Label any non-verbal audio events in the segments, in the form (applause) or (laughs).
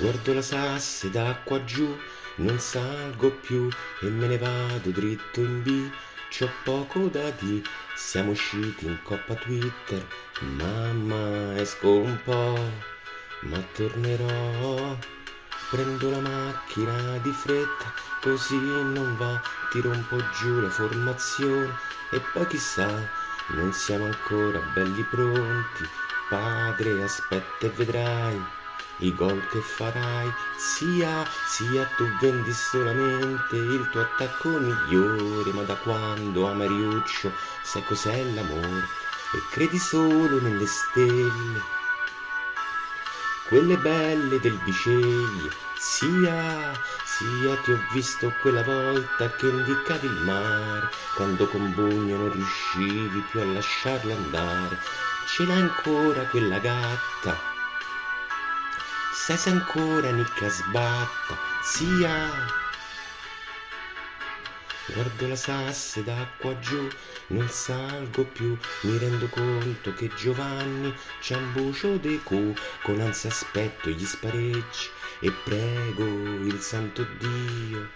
Guardo la sasse da qua giù, non salgo più e me ne vado dritto in B. C'ho poco da dire, siamo usciti in coppa Twitter, mamma esco un po', ma tornerò. Prendo la macchina di fretta, così non va, tiro un po' giù la formazione e poi chissà, non siamo ancora belli pronti. Padre, aspetta e vedrai i gol che farai, sia, sia tu vendi solamente il tuo attacco migliore, ma da quando a Mariuccio sai cos'è l'amore e credi solo nelle stelle. Quelle belle del Biceglie, sia, sia ti ho visto quella volta che indicavi il mare, quando con Bugno non riuscivi più a lasciarlo andare, ce l'hai ancora quella gatta, sai se ancora nicca sbatta, sia. Guardo la sasse d'acqua giù, non salgo più, mi rendo conto che Giovanni c'ha un bucio de cu, con ansia aspetto gli spareggi e prego il santo Dio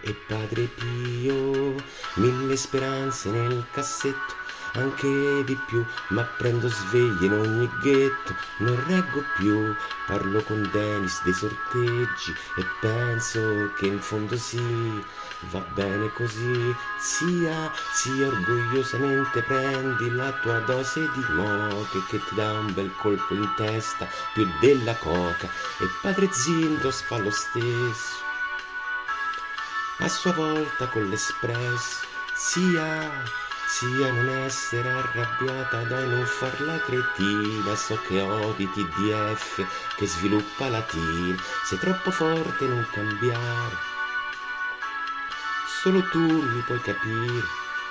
e Padre Pio, mille speranze nel cassetto, anche di più, ma prendo sveglie in ogni ghetto, non reggo più, parlo con Dennis dei sorteggi e penso che in fondo sì, va bene così, sia, sia orgogliosamente prendi la tua dose di moche che ti dà un bel colpo in testa, più della coca, e padre Zindos fa lo stesso. A sua volta con l'espresso, sia, sia non essere arrabbiata dai non farla cretina, so che odi TDF che sviluppa latina, sei troppo forte non cambiare. Solo tu mi puoi capire,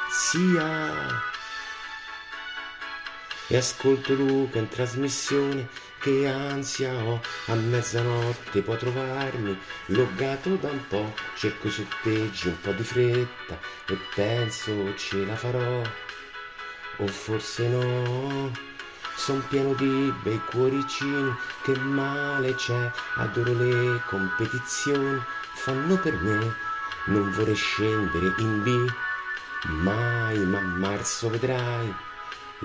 sia. E ascolto Luca in trasmissione, che ansia ho, a mezzanotte può trovarmi, loggato da un po', cerco su peggi un po' di fretta e penso ce la farò, o forse no. Son pieno di bei cuoricini, che male c'è, adoro le competizioni, fanno per me. Non vorrei scendere in B, mai, ma marzo vedrai,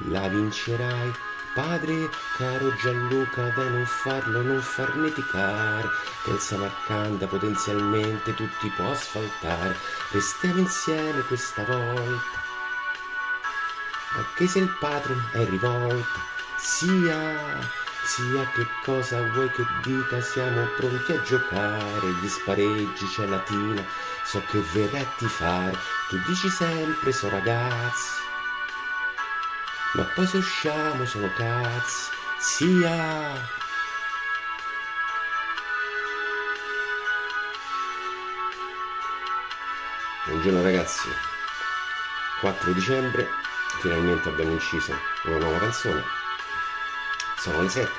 la vincerai. Padre, caro Gianluca, dai non farlo, non farneticare, che il Samarcanda potenzialmente tutti può asfaltare. Restiamo insieme questa volta, anche se il patron è rivolta, sia sia che cosa vuoi che dica, siamo pronti a giocare, gli spareggi c'è latina, so che verretti fare, tu dici sempre so ragazzi, ma poi se usciamo sono cazzi, sia... Buongiorno ragazzi, 4 dicembre, finalmente abbiamo inciso una nuova canzone. Sono le 7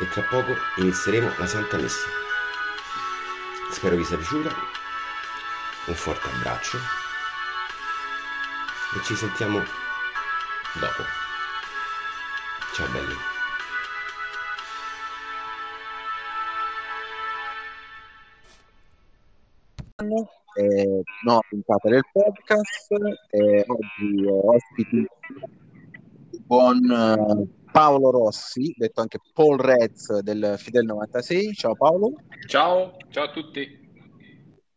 e tra poco inizieremo la Santa Messa. Spero vi sia piaciuta, un forte abbraccio e ci sentiamo dopo. Ciao belli. Eh, nuova puntata del podcast. Eh, oggi ospiti buon eh, Paolo Rossi, detto anche Paul Rez del Fidel 96. Ciao Paolo. Ciao, ciao a tutti.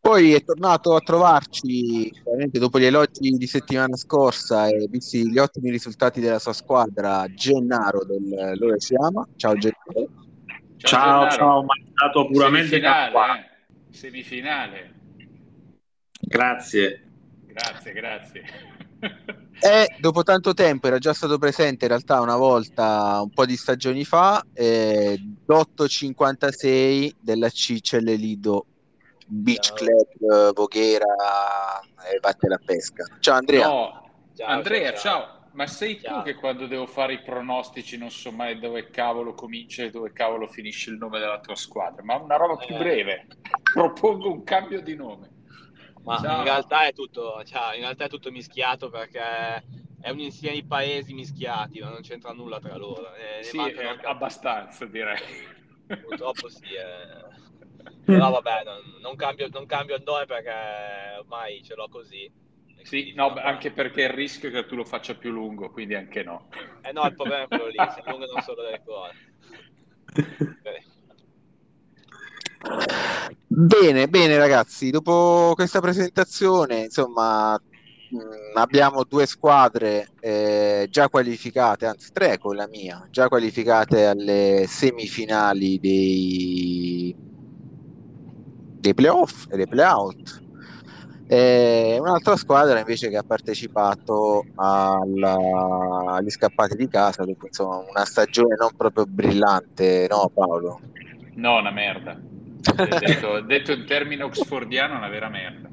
Poi è tornato a trovarci dopo gli elogi di settimana scorsa e visti gli ottimi risultati della sua squadra, Gennaro del Lore Ciama. Ciao Gennaro. Ciao, ciao, ciao mandato puramente semifinale, eh. semifinale. Grazie. Grazie, grazie. E dopo tanto tempo era già stato presente in realtà una volta, un po' di stagioni fa, eh, l'856 della Cicelle Lido Beach Club Voghera e Batte la Pesca. Ciao Andrea. No, ciao, Andrea, ciao. ciao. Ma sei ciao. tu che quando devo fare i pronostici non so mai dove cavolo comincia e dove cavolo finisce il nome della tua squadra, ma una roba più eh. breve. (laughs) Propongo un cambio di nome. Ma in realtà, tutto, cioè, in realtà, è tutto, mischiato perché è un insieme di paesi mischiati, non c'entra nulla tra loro. Eh, sì, eh, abbastanza direi. Purtroppo sì. Eh. Però vabbè, non, non, cambio, non cambio il nome perché ormai ce l'ho così. Sì, no, anche perché il rischio è che tu lo faccia più lungo, quindi anche no. Eh no, il problema è quello lì, se lungo non solo delle cose. Bene, bene ragazzi, dopo questa presentazione, insomma, mm, abbiamo due squadre eh, già qualificate, anzi tre con la mia, già qualificate alle semifinali dei, dei playoff e dei playout. E un'altra squadra invece che ha partecipato alla, agli scappati di casa dopo insomma, una stagione non proprio brillante, no Paolo? No, una merda. detto, (laughs) detto in termine oxfordiano, una vera merda.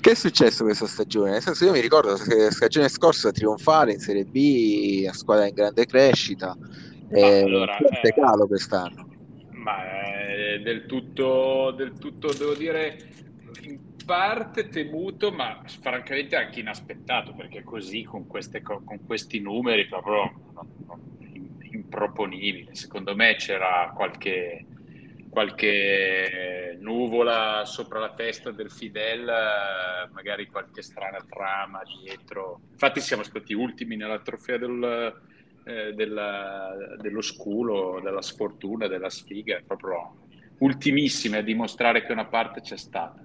Che è successo questa stagione? Nel senso, io mi ricordo che la stagione scorsa trionfare in Serie B, la squadra in grande crescita, e allora, eh, calo quest'anno. Ma è del tutto, del tutto, devo dire, in parte temuto, ma francamente anche inaspettato, perché così con, queste, con questi numeri proprio improponibile. Secondo me c'era qualche, qualche nuvola sopra la testa del Fidel, magari qualche strana trama dietro. Infatti siamo stati ultimi nella trofea del, eh, della, dello sculo, della sfortuna, della sfiga, proprio ultimissime a dimostrare che una parte c'è stata.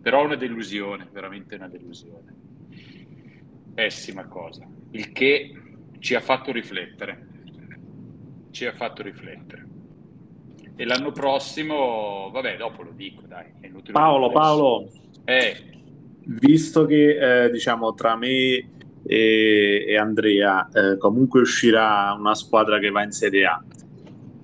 Però una delusione, veramente una delusione. Pessima cosa. Il che ci ha fatto riflettere. Ci ha fatto riflettere. E l'anno prossimo, vabbè, dopo lo dico, dai. Paolo, Paolo, eh. visto che eh, diciamo tra me e, e Andrea eh, comunque uscirà una squadra che va in Serie A,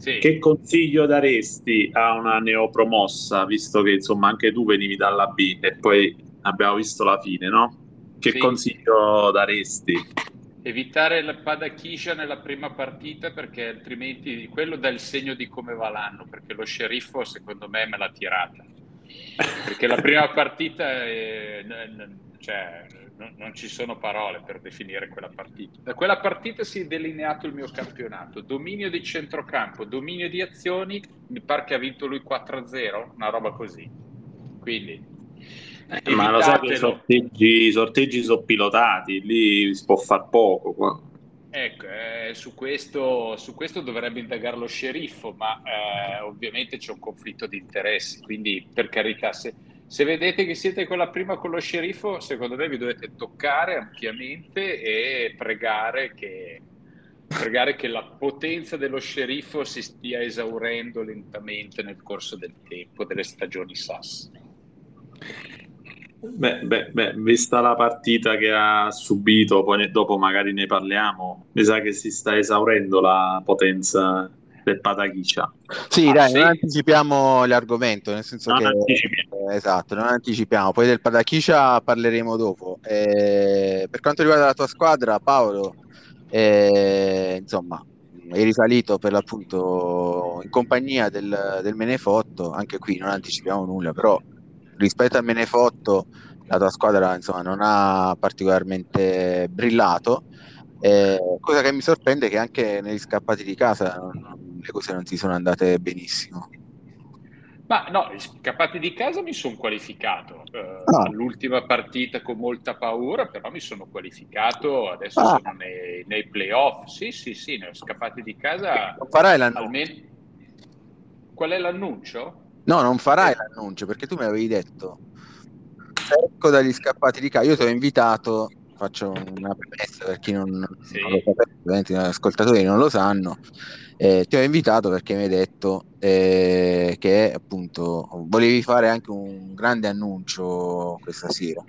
sì. Che consiglio daresti a una neopromossa, visto che insomma anche tu venivi dalla B e poi abbiamo visto la fine, no? Che sì. consiglio daresti? Evitare la Padachiscia nella prima partita perché altrimenti quello dà il segno di come va l'anno, perché lo sceriffo secondo me me l'ha tirata. Perché la prima partita è, cioè, non ci sono parole per definire quella partita. Da quella partita si è delineato il mio campionato. Dominio di centrocampo, dominio di azioni, mi pare che ha vinto lui 4-0, una roba così. Quindi... Eh, ma lo sai che i sorteggi, sorteggi sono pilotati, lì si può far poco. Qua. Ecco, eh, su, questo, su, questo, dovrebbe indagare lo sceriffo, ma eh, ovviamente c'è un conflitto di interessi, quindi per carità, se, se vedete che siete con la prima con lo sceriffo, secondo me vi dovete toccare ampiamente e pregare che, pregare che la potenza dello sceriffo si stia esaurendo lentamente nel corso del tempo, delle stagioni SAS. Beh, beh, beh, vista la partita che ha subito, poi ne, dopo magari ne parliamo, mi sa che si sta esaurendo la potenza del Pataghicia. Sì, ah, dai, sì? non anticipiamo l'argomento, nel senso non che anticipiamo. Esatto, non anticipiamo. Poi del Pataghicia parleremo dopo. Eh, per quanto riguarda la tua squadra, Paolo, eh, insomma, hai risalito per l'appunto in compagnia del, del Menefotto, anche qui non anticipiamo nulla, però rispetto al Menefotto la tua squadra insomma, non ha particolarmente brillato. Eh, cosa che mi sorprende è che anche negli scappati di casa le cose non si sono andate benissimo. Ma no, scappati di casa mi sono qualificato. Eh, ah. L'ultima partita con molta paura, però mi sono qualificato. Adesso ah. sono nei, nei, playoff. Sì, sì, sì, nei scappati di casa. Non farai l'annuncio. Almeno... Qual è l'annuncio? No, non farai eh. l'annuncio perché tu mi avevi detto. Ecco dagli scappati di casa. Io ti ho invitato faccio una premessa per chi non, sì. non lo sapesse, gli ascoltatori non lo sanno. Eh, ti ho invitato perché mi hai detto eh, che appunto volevi fare anche un grande annuncio questa sera.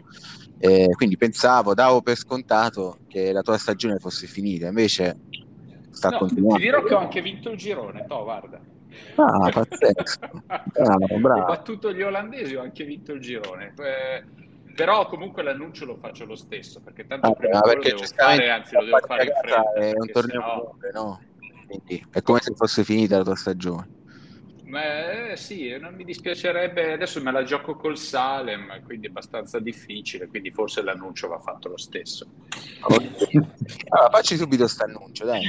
Eh, quindi pensavo, davo per scontato che la tua stagione fosse finita, invece sta no, continuando. Ti dirò che ho anche vinto il girone, to, guarda. Ah, pazzesco. (laughs) bravo, bravo. Ho battuto gli olandesi, ho anche vinto il girone. Eh, però comunque l'annuncio lo faccio lo stesso perché tanto ah, prima lo devo fare, anzi lo devo fare in fretta. È un torneo no... no? Quindi è come se fosse finita la tua stagione. Ma, eh, sì, non mi dispiacerebbe, adesso me la gioco col Salem, quindi è abbastanza difficile, quindi forse l'annuncio va fatto lo stesso. (laughs) allora, facci subito questo annuncio, dai.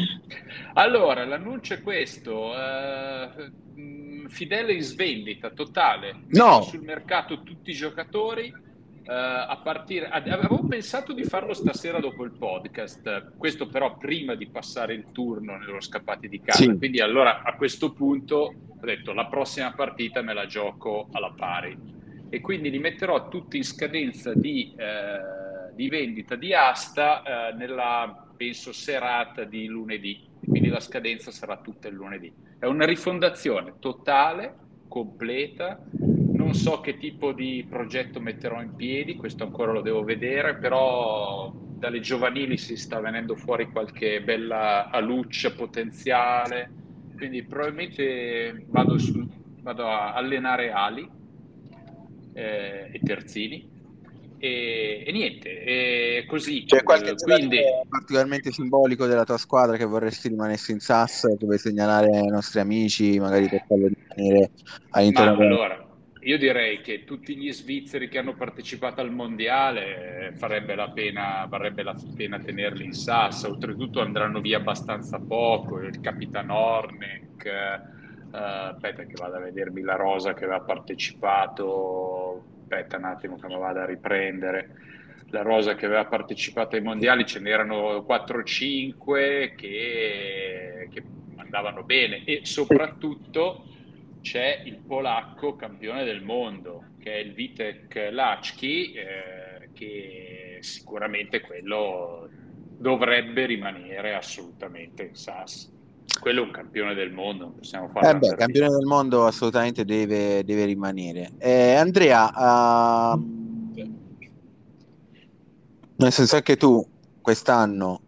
Allora, l'annuncio è questo, uh, Fidele in svendita totale, no. sul mercato tutti i giocatori, Uh, a partire, avevo pensato di farlo stasera dopo il podcast, questo però prima di passare il turno nello scappati di casa. Sì. Quindi allora a questo punto ho detto la prossima partita me la gioco alla pari e quindi li metterò tutti in scadenza di, eh, di vendita di asta eh, nella penso serata di lunedì. Quindi la scadenza sarà tutta il lunedì. È una rifondazione totale, completa non so che tipo di progetto metterò in piedi, questo ancora lo devo vedere, però dalle giovanili si sta venendo fuori qualche bella aluccia potenziale, quindi probabilmente vado, su, vado a allenare ali eh, e terzini e, e, niente, e così. C'è qualche quindi... particolarmente simbolico della tua squadra che vorresti rimanesse in SAS, che vuoi segnalare ai nostri amici, magari per farlo rimanere all'interno? Ma, allora, io direi che tutti gli svizzeri che hanno partecipato al mondiale farebbe la pena, varrebbe la pena tenerli in sassa. Oltretutto andranno via abbastanza poco. Il capitano Ornek, uh, aspetta che vado a vedermi la rosa che aveva partecipato. Aspetta un attimo che mi vado a riprendere. La rosa che aveva partecipato ai mondiali ce n'erano 4-5 che, che andavano bene e soprattutto c'è il polacco campione del mondo, che è il Vitek Lachki, eh, che sicuramente quello dovrebbe rimanere assolutamente in SAS. Quello è un campione del mondo, non possiamo fare. Eh beh, campione del mondo assolutamente deve, deve rimanere. Eh, Andrea, uh, nel senso che tu quest'anno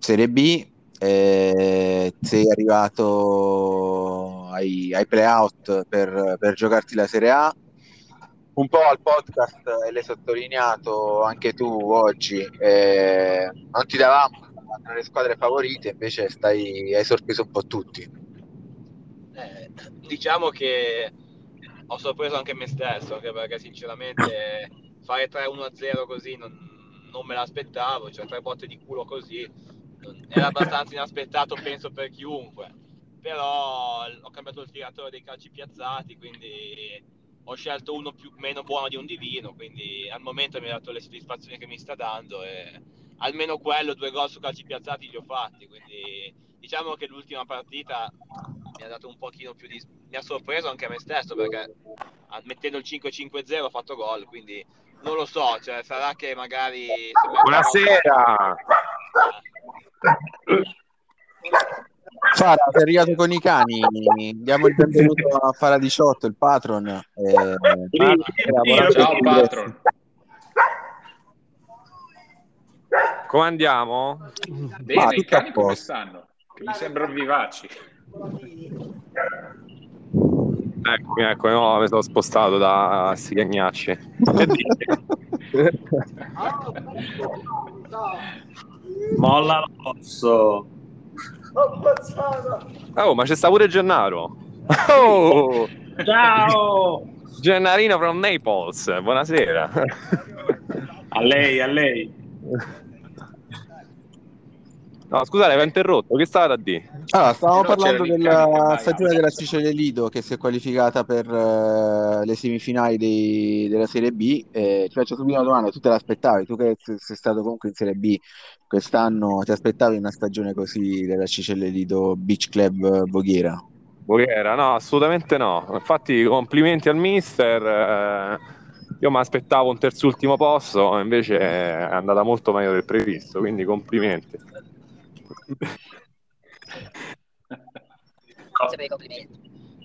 Serie B eh, sei arrivato ai, ai playout per, per giocarti la Serie A. Un po' al podcast e l'hai sottolineato anche tu oggi, eh, non ti davamo le squadre favorite, invece stai, hai sorpreso un po' tutti. Eh, diciamo che ho sorpreso anche me stesso, anche perché sinceramente fare 3-1-0 così non, non me l'aspettavo, cioè tre botte di culo così era abbastanza inaspettato penso per chiunque però ho cambiato il tiratore dei calci piazzati quindi ho scelto uno più, meno buono di un divino quindi al momento mi ha dato le soddisfazioni che mi sta dando e almeno quello due gol su calci piazzati li ho fatti quindi diciamo che l'ultima partita mi ha dato un pochino più di mi ha sorpreso anche a me stesso perché mettendo il 5-5-0 ho fatto gol quindi non lo so cioè sarà che magari buonasera Fara, sei arrivato con i cani, diamo il benvenuto a Fara 18, il patron. Eh, sì, ciao patron. Come andiamo? Bene, ah, i cani come stanno? Che mi sembrano vivaci. Ecco, ecco, no, mi sono spostato da Sigagnacci. (laughs) Molla l'osso. Oh, ma c'è sta pure Gennaro. (laughs) Oh! Ciao! Gennarino from Naples, buonasera. A lei, a lei. (laughs) No, scusate, avevo interrotto, che stava a dire? Allora, stavamo Però parlando della stagione della Sicilia Lido che si è qualificata per uh, le semifinali dei, della Serie B. Eh, ti faccio subito una domanda, tu te l'aspettavi? Tu che sei stato comunque in Serie B quest'anno, ti aspettavi una stagione così della Sicilia Lido Beach Club Boghiera? Boghiera, no, assolutamente no. Infatti complimenti al mister. Eh, io mi aspettavo un terzultimo posto, invece è andata molto meglio del previsto, quindi complimenti.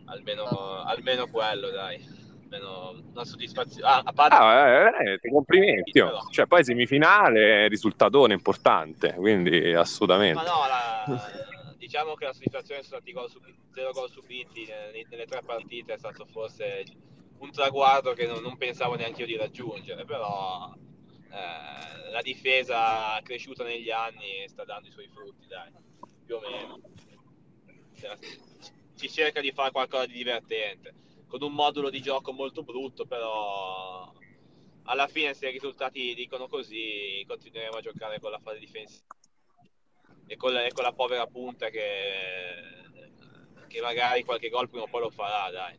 Almeno, almeno quello, dai. Almeno una soddisfazione. Ah, a parte... ah, eh, eh, complimenti. Però. Cioè, poi semifinale, risultatone importante, quindi assolutamente. Ma no, la, diciamo che la soddisfazione sono stati gol subiti, zero gol subiti nelle, nelle, tre partite è stato forse un traguardo che non, non pensavo neanche io di raggiungere, però eh, la difesa cresciuta negli anni sta dando i suoi frutti, dai, più o meno. si cerca di fare qualcosa di divertente, con un modulo di gioco molto brutto, però alla fine se i risultati dicono così continueremo a giocare con la fase difensiva e con la, e con la povera punta che, che magari qualche gol prima o poi lo farà, dai.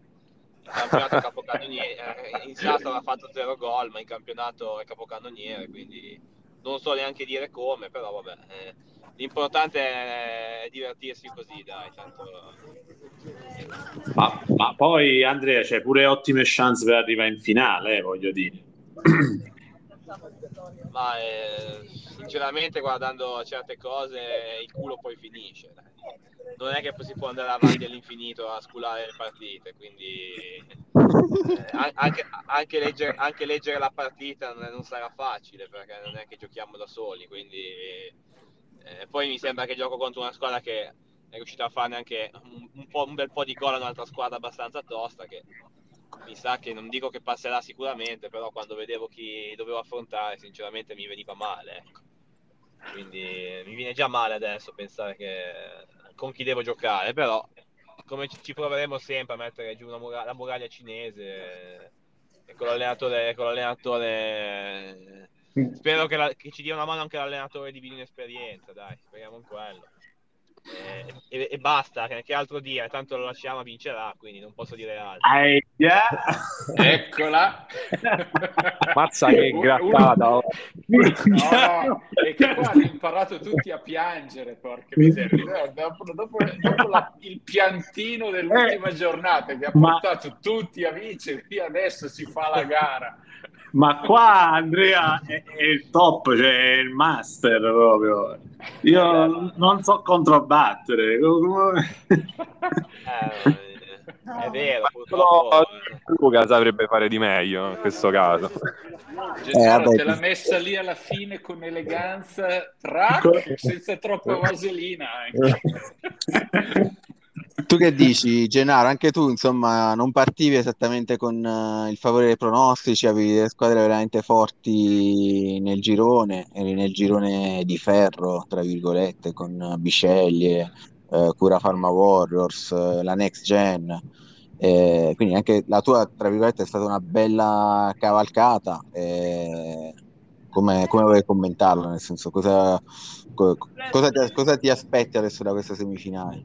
In campionato è (laughs) capocannoniere, eh, in Sastra aveva fatto zero gol, ma in campionato è capocannoniere, quindi non so neanche dire come, però vabbè. Eh, l'importante è divertirsi così, dai. Tanto... Ma, ma, poi Andrea c'è pure ottime chance per arrivare in finale, eh, voglio dire. (clears throat) Ma eh, sinceramente guardando certe cose il culo poi finisce. Non è che si può andare avanti all'infinito a sculare le partite, quindi eh, anche, anche, leggere, anche, leggere, la partita non, sarà facile perché non è che giochiamo da soli, quindi eh, poi mi sembra che gioco contro una squadra che è riuscita a farne anche un, un, un bel po' di gol a un'altra squadra abbastanza tosta che mi sa che non dico che passerà sicuramente, però quando vedevo chi dovevo affrontare, sinceramente mi veniva male. Ecco. Quindi mi viene già male adesso pensare che con chi devo giocare, però come ci proveremo sempre a mettere giù muraglia, la muraglia cinese e con l'allenatore, con l'allenatore spero che, la, che, ci dia una mano anche l'allenatore di Vino Esperienza, dai, speriamo in quello. Eh, e, e, basta, che altro dire? Tanto lo lasciamo, vincerà, quindi non posso dire altro. Eh, yeah. (laughs) Eccola, mazza che grattata! Oh. No, è che qua hanno imparato tutti a piangere. Porca miseria, dopo, dopo, dopo la, il piantino dell'ultima eh, giornata che ha portato ma... tutti a vincere, qui adesso si fa la gara. Ma qua Andrea è, è il top, cioè è il master proprio. Io non so controbattere. (laughs) Eh, è vero, purtroppo... Luca saprebbe fare di meglio in questo caso. Gennaro, eh, te l'ha messa lì alla fine con eleganza, (laughs) track, senza troppa vaselina. (laughs) tu che dici, Gennaro? Anche tu, insomma, non partivi esattamente con uh, il favore dei pronostici, avevi delle squadre veramente forti nel girone, eri nel girone di ferro, tra virgolette, con uh, Bisceglie, uh, Cura Pharma Warriors, uh, la Next Gen. Eh, quindi anche la tua, tra virgolette, è stata una bella cavalcata. Eh, come, come vuoi commentarlo? Nel senso, cosa, co- cosa, ti, cosa ti aspetti adesso da questa semifinale?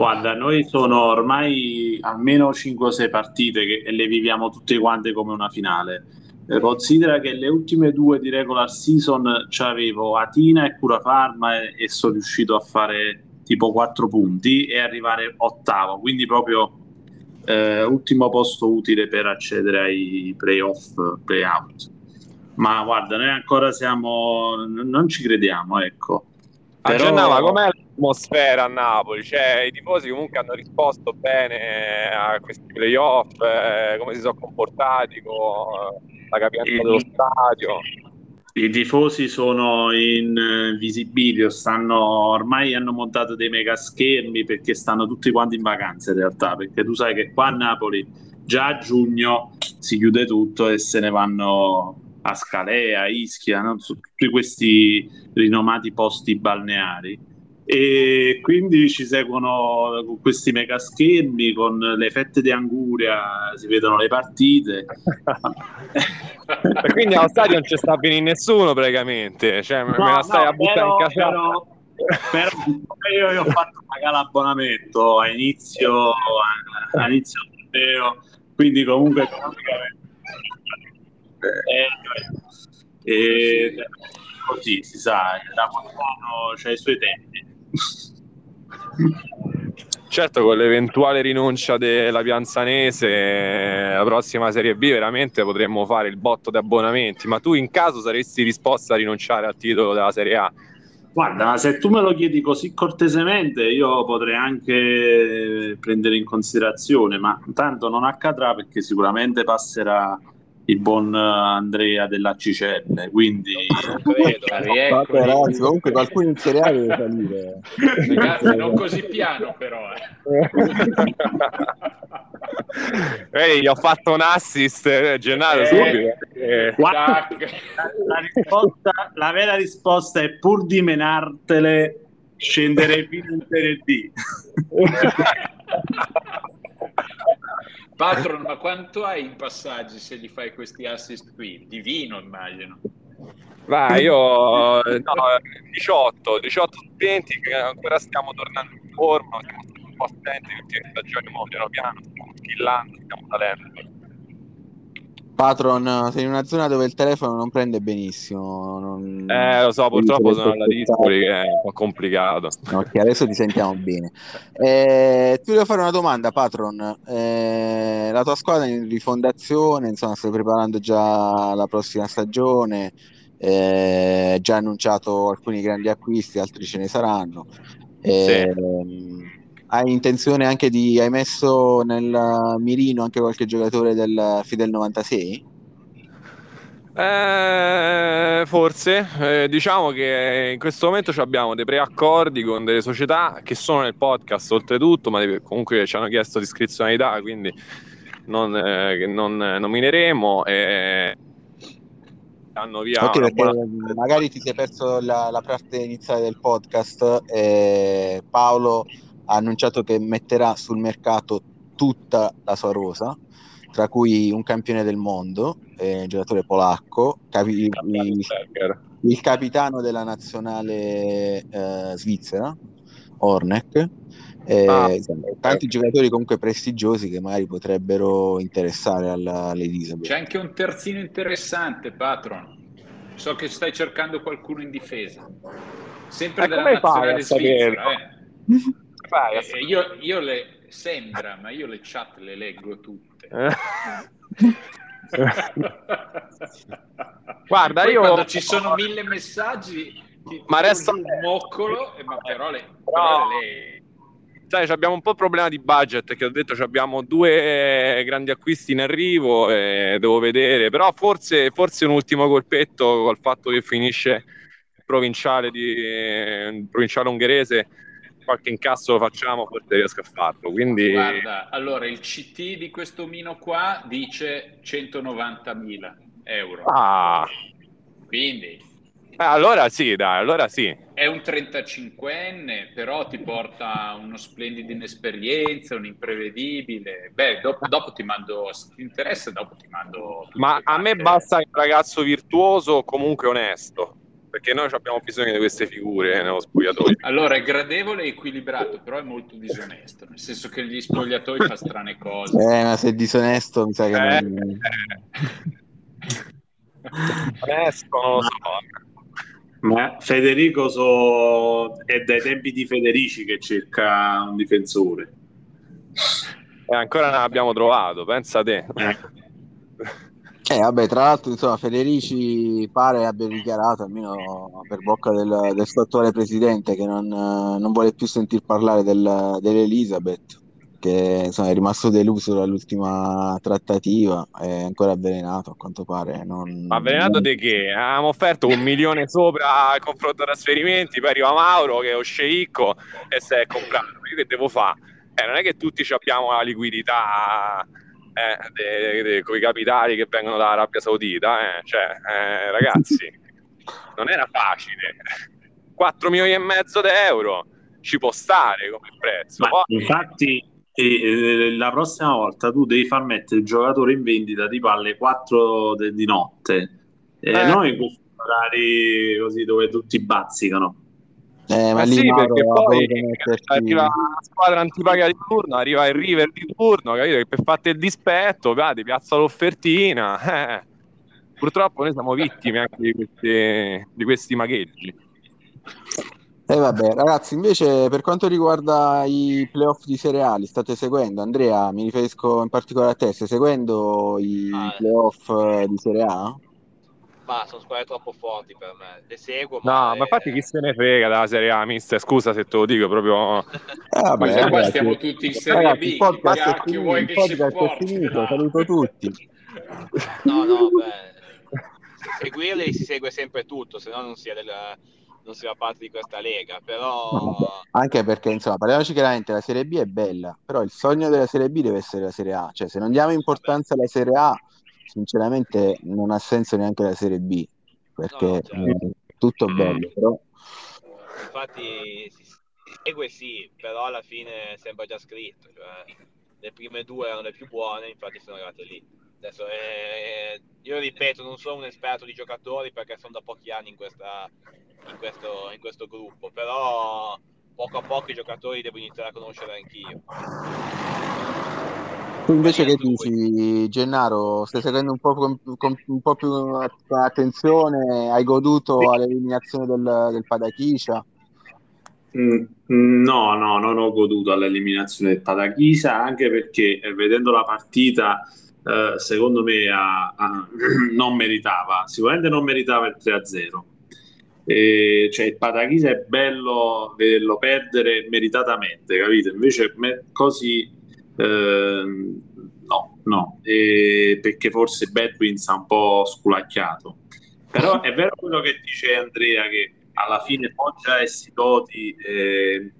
Guarda, noi sono ormai almeno 5-6 partite che le viviamo tutte quante come una finale. Eh, considera che le ultime due di regular season c'avevo Atina e Cura Pharma e, e sono riuscito a fare tipo 4 punti e arrivare ottavo, quindi proprio eh, ultimo posto utile per accedere ai playoff, playout. Ma guarda, noi ancora siamo, non ci crediamo, ecco. Però... Aggiornava com'è l'atmosfera a Napoli? Cioè, i tifosi comunque hanno risposto bene a questi playoff, eh, come si sono comportati con la capienza dello stadio. I tifosi sono in uh, visibilio, stanno, ormai hanno montato dei mega schermi perché stanno tutti quanti in vacanza in realtà, perché tu sai che qua a Napoli già a giugno si chiude tutto e se ne vanno a Scalea, Ischia, no? su tutti questi rinomati posti balneari. E quindi ci seguono con questi mega schermi, con le fette di anguria, si vedono le partite. e quindi allo stadio non ci sta bene nessuno praticamente, cioè no, me la stai no, a buttare in casa. Però, però io, io ho fatto pagare l'abbonamento a inizio, a, a inizio torneo, quindi comunque economicamente eh, e così si sa, da qualcuno c'è i suoi tempi. Certo, con l'eventuale rinuncia della Pianzanese, la prossima Serie B veramente potremmo fare il botto di abbonamenti, ma tu in caso saresti disposto a rinunciare al titolo della Serie A? Guarda, se tu me lo chiedi così cortesemente, io potrei anche prendere in considerazione, ma tanto non accadrà perché sicuramente passerà il buon Andrea della Cicelle quindi credo, però, comunque qualcuno in Serie A deve salire ragazzi non così piano però eh. (laughs) Ehi, gli ho fatto un assist eh, Gennaro eh, subito eh. Guarda, la, risposta, la vera risposta è pur di menartele scenderei fino in Serie D. (laughs) Patron, ma quanto hai in passaggi se gli fai questi assist qui? Di vino, immagino. Vai, io no, 18, 18 20 che ancora stiamo tornando in forma, siamo un po' attenti perché stagione piano piano stiamo skillando, stiamo salendo. Patron, sei in una zona dove il telefono non prende benissimo. Non... Eh, lo so, purtroppo sono alla Dispoli che è un po' complicato. Ok, adesso ti sentiamo bene. (laughs) Eh, ti voglio fare una domanda, Patron. Eh, la tua squadra è in rifondazione, insomma, stai preparando già la prossima stagione. Eh, già annunciato alcuni grandi acquisti, altri ce ne saranno. Eh, sì. Hai intenzione anche di. Hai messo nel mirino anche qualche giocatore del Fidel 96? Eh, forse, eh, diciamo che in questo momento abbiamo dei preaccordi con delle società che sono nel podcast oltretutto, ma comunque ci hanno chiesto discrezionalità, quindi non, eh, non nomineremo. E hanno via okay, perché buona... magari ti sei perso la, la parte iniziale del podcast. Eh, Paolo ha annunciato che metterà sul mercato tutta la sua rosa, tra cui un campione del mondo, eh, giocatore polacco, capi- il, il, capitano della nazionale eh, svizzera, Ornek. Eh, ah, tanti giocatori comunque prestigiosi che magari potrebbero interessare all'Elisabeth. C'è anche un terzino interessante, Patron. So che stai cercando qualcuno in difesa. Sempre della nazionale svizzera. Eh. (laughs) fai? Eh, io, io, le sembra, ma io le chat le leggo tutte. (laughs) Guarda, Poi io quando ci sono mille messaggi ti, ma resta un moccolo, eh, ma però le, però le sai, abbiamo un po' il problema di budget che ho detto abbiamo due grandi acquisti in arrivo e devo vedere però forse, forse un ultimo colpetto col fatto che finisce provinciale, di, provinciale ungherese qualche incasso lo facciamo, forse riesco a farlo. Quindi... Guarda, allora il CT di questo Mino qua dice 190.000 euro. Ah. Quindi... Eh, allora sì, dai, allora sì. È un 35enne, però ti porta uno splendido inesperienza, un imprevedibile. Beh, dopo, dopo ti mando, se ti interessa, dopo ti mando... Ma a me basta un ragazzo virtuoso, comunque onesto perché noi abbiamo bisogno di queste figure nello spogliatoio. Allora è gradevole e equilibrato, però è molto disonesto, nel senso che gli spogliatoi fa strane cose. Eh, ma se è disonesto mi sa che eh, non... onesto non lo so. Ma Federico so... è dai tempi di Federici che cerca un difensore. E ancora non abbiamo trovato, pensa te. Eh. Eh, vabbè, tra l'altro, insomma, Federici pare abbia dichiarato, almeno per bocca del, del suo attuale presidente, che non, non vuole più sentir parlare del, dell'Elizabeth, che insomma, è rimasto deluso dall'ultima trattativa, è ancora avvelenato a quanto pare. Non, avvelenato di che? Abbiamo offerto un milione sopra al confronto trasferimenti, poi arriva Mauro che è sceicco e si è comprato. Io che devo fare? Eh, non è che tutti abbiamo la liquidità eh, con i capitali che vengono dall'Arabia Saudita, eh, cioè, eh, ragazzi, (laughs) non era facile. 4 milioni e mezzo di euro ci può stare come prezzo. Poi... Infatti, eh, la prossima volta tu devi far mettere il giocatore in vendita tipo alle 4 de- di notte. Eh, eh. Noi in questi orari così dove tutti bazzicano. Eh, ma, sì, perché poi arriva la squadra antipaga di turno, arriva il River di turno, capito? Che per fare il dispetto, vedi, piazza l'offertina. (laughs) Eh. Purtroppo noi siamo vittime anche di questi, di questi magheggi. E eh vabbè, ragazzi, invece per quanto riguarda i playoff di Serie A, li state seguendo? Andrea, mi riferisco in particolare a te, stai seguendo i ah, playoff di Serie A? Ma sono squadre troppo forti per me. Le seguo. Ma no, è... ma infatti chi se ne frega della Serie A, mister? Scusa se te lo dico proprio. (laughs) Eh, vabbè, qua stiamo tutti in Serie ragazzi, B. Il cacchio vuoi che ci porti? Finito, saluto tutti. (laughs) No, no, beh. Seguirli si segue sempre tutto, se no non si è del non si fa parte di questa lega, però... No, (laughs) anche perché, insomma, parliamoci chiaramente, la Serie B è bella, però il sogno della Serie B deve essere la Serie A, cioè se non diamo importanza alla Serie A, sinceramente non ha senso neanche la Serie B perché no, certo. tutto mm. bello però infatti si segue sì, però alla fine sembra già scritto, cioè, le prime due erano le più buone, infatti sono arrivate lì. Adesso eh, io ripeto, non sono un esperto di giocatori perché sono da pochi anni in, questa, in, questo, in questo gruppo, però poco a poco i giocatori devo iniziare a conoscere anch'io. Tu invece che dici, Gennaro, stai seguendo un po', con, con un po' più attenzione? Hai goduto all'eliminazione del, del Padachiscia? Mm, no, no, non ho goduto all'eliminazione del Padachiscia, anche perché eh, vedendo la partita, eh, secondo me a, a, (clears throat) non meritava, sicuramente non meritava il 3-0 e, cioè il Patachisa è bello vederlo perdere meritatamente, capito? Invece me, così no, no, e, perché forse Bedwins ha un po' sculacchiato. Però è vero quello che dice Andrea che alla fine Foggia e Sidoti eh,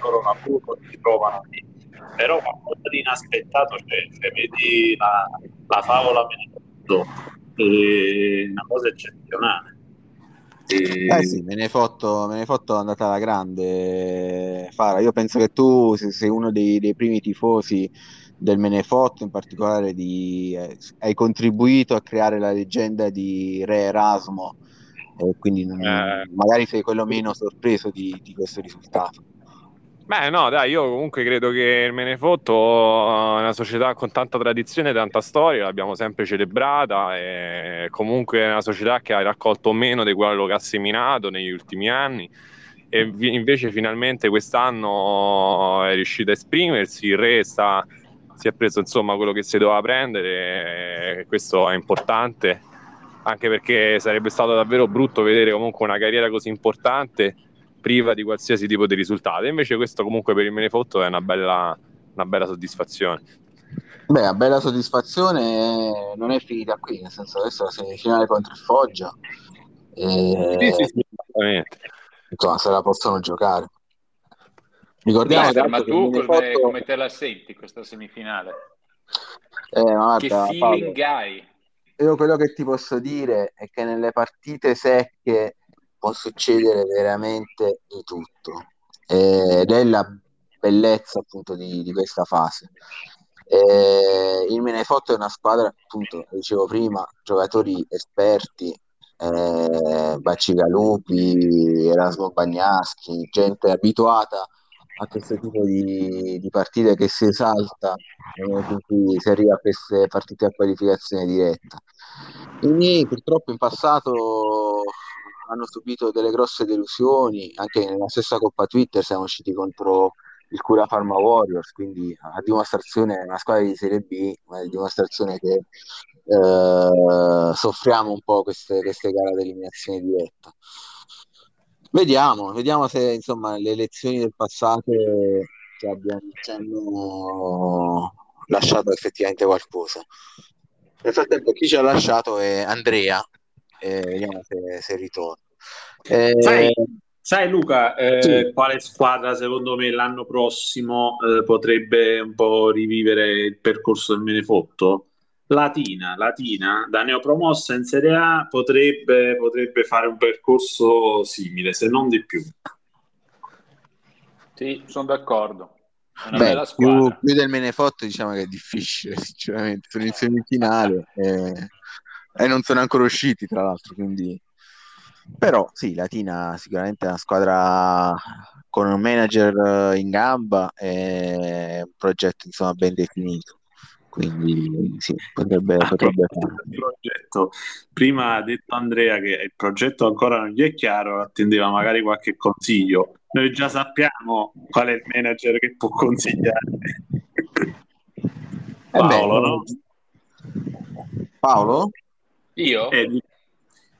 loro lavoro si trovano lì. Però qualcosa di inaspettato c'è, cioè, vedi la, la favola una cosa eccezionale. E... Eh sì, me ne me ne fotto andata alla grande, Fara. Io penso che tu sei uno dei, dei primi tifosi del Menefotto, in particolare di, eh, hai contribuito a creare la leggenda di Re Erasmo, e quindi non, eh... magari sei quello meno sorpreso di, di questo risultato. Beh, no, dai, io comunque credo che il Menefotto è una società con tanta tradizione e tanta storia, l'abbiamo sempre celebrata, e comunque è una società che ha raccolto meno di quello che ha seminato negli ultimi anni. E invece finalmente quest'anno è riuscito a esprimersi, il Re sta, si è preso insomma quello che si doveva prendere e questo è importante anche perché sarebbe stato davvero brutto vedere comunque una carriera così importante priva di qualsiasi tipo di risultato. Invece questo comunque per il Menefotto è una bella, una bella soddisfazione. Beh, la bella soddisfazione non è finita qui, nel senso adesso la semifinale contro il Foggia. E... Sì, sì, sì, esattamente. Insomma, se la possono giocare. Ricordiamo Mister, ma tu come, come, te la senti questa semifinale? Eh, guarda, che feeling Paolo, hai? Io quello che ti posso dire è che nelle partite secche può succedere veramente di tutto ed è la bellezza appunto di, di questa fase. Eh, il Menefotto è una squadra, appunto, dicevo prima, giocatori esperti, eh, Bacigalupi, Erasmo Bagnaschi, gente abituata a questo tipo di, di partite che si esalta nel si arriva a queste partite a qualificazione diretta. I purtroppo in passato hanno subito delle grosse delusioni, anche nella stessa Coppa Twitter siamo usciti contro il Cura Pharma Warriors, quindi a dimostrazione, una squadra di Serie B, ma a dimostrazione che eh, soffriamo un po' queste, queste gare ad eliminazione diretta. Vediamo, vediamo se insomma le elezioni del passato ci, abbiano, lasciato effettivamente qualcosa. Nel frattempo chi ci ha lasciato è Andrea, e vediamo se, se ritorna. Eh, sai, sai, Luca, eh, sì. quale squadra secondo me l'anno prossimo eh, potrebbe un po' rivivere il percorso del Menefotto? Latina, Latina, da neopromossa in Serie A potrebbe, potrebbe fare un percorso simile, se non di più. Sì, sono d'accordo. Beh, più, più, del Menefotto diciamo che è difficile, (laughs) sinceramente. Sono in semifinale. Eh e non sono ancora usciti tra l'altro quindi però sì Latina sicuramente è una squadra con un manager in gamba e un progetto insomma ben definito quindi sì, potrebbe, potrebbe fare. Prima ha detto Andrea che il progetto ancora non gli è chiaro, attendeva magari qualche consiglio. Noi già sappiamo qual è il manager che può consigliare. Paolo, no? Paolo? Io? Eh,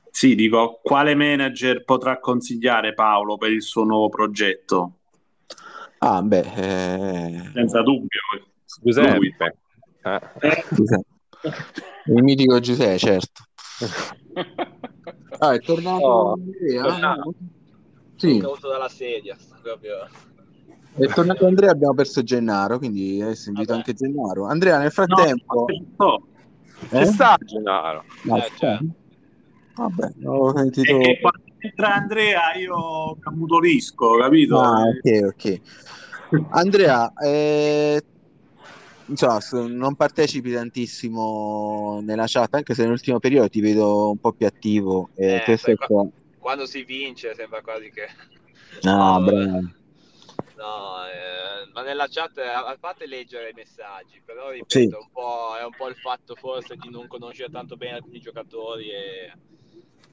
sì, dico, quale manager potrà consigliare Paolo per il suo nuovo progetto? Ah, beh, eh... senza dubbio. Giuseppe. Eh. Eh. Il mitico Giuseppe, certo. Ah, è tornato oh, Andrea? Tornato. Sì. dalla sedia. Proprio. È tornato Andrea, abbiamo perso Gennaro, quindi adesso invito Vabbè. anche Gennaro. Andrea, nel frattempo... No, eh? Ci sta Gennaro. No, eh, cioè. Vabbè, ho sentito... E, entra Andrea io ammutolisco, capito? Ah, ok, ok. Andrea, eh, insomma, non partecipi tantissimo nella chat, anche se nell'ultimo periodo ti vedo un po' più attivo. Eh, eh, qua, quando si vince sembra quasi che... No, no bravo. No, eh, ma nella chat, a parte leggere i messaggi, però ripeto, sì. un è un po' il fatto forse di non conoscere tanto bene alcuni giocatori e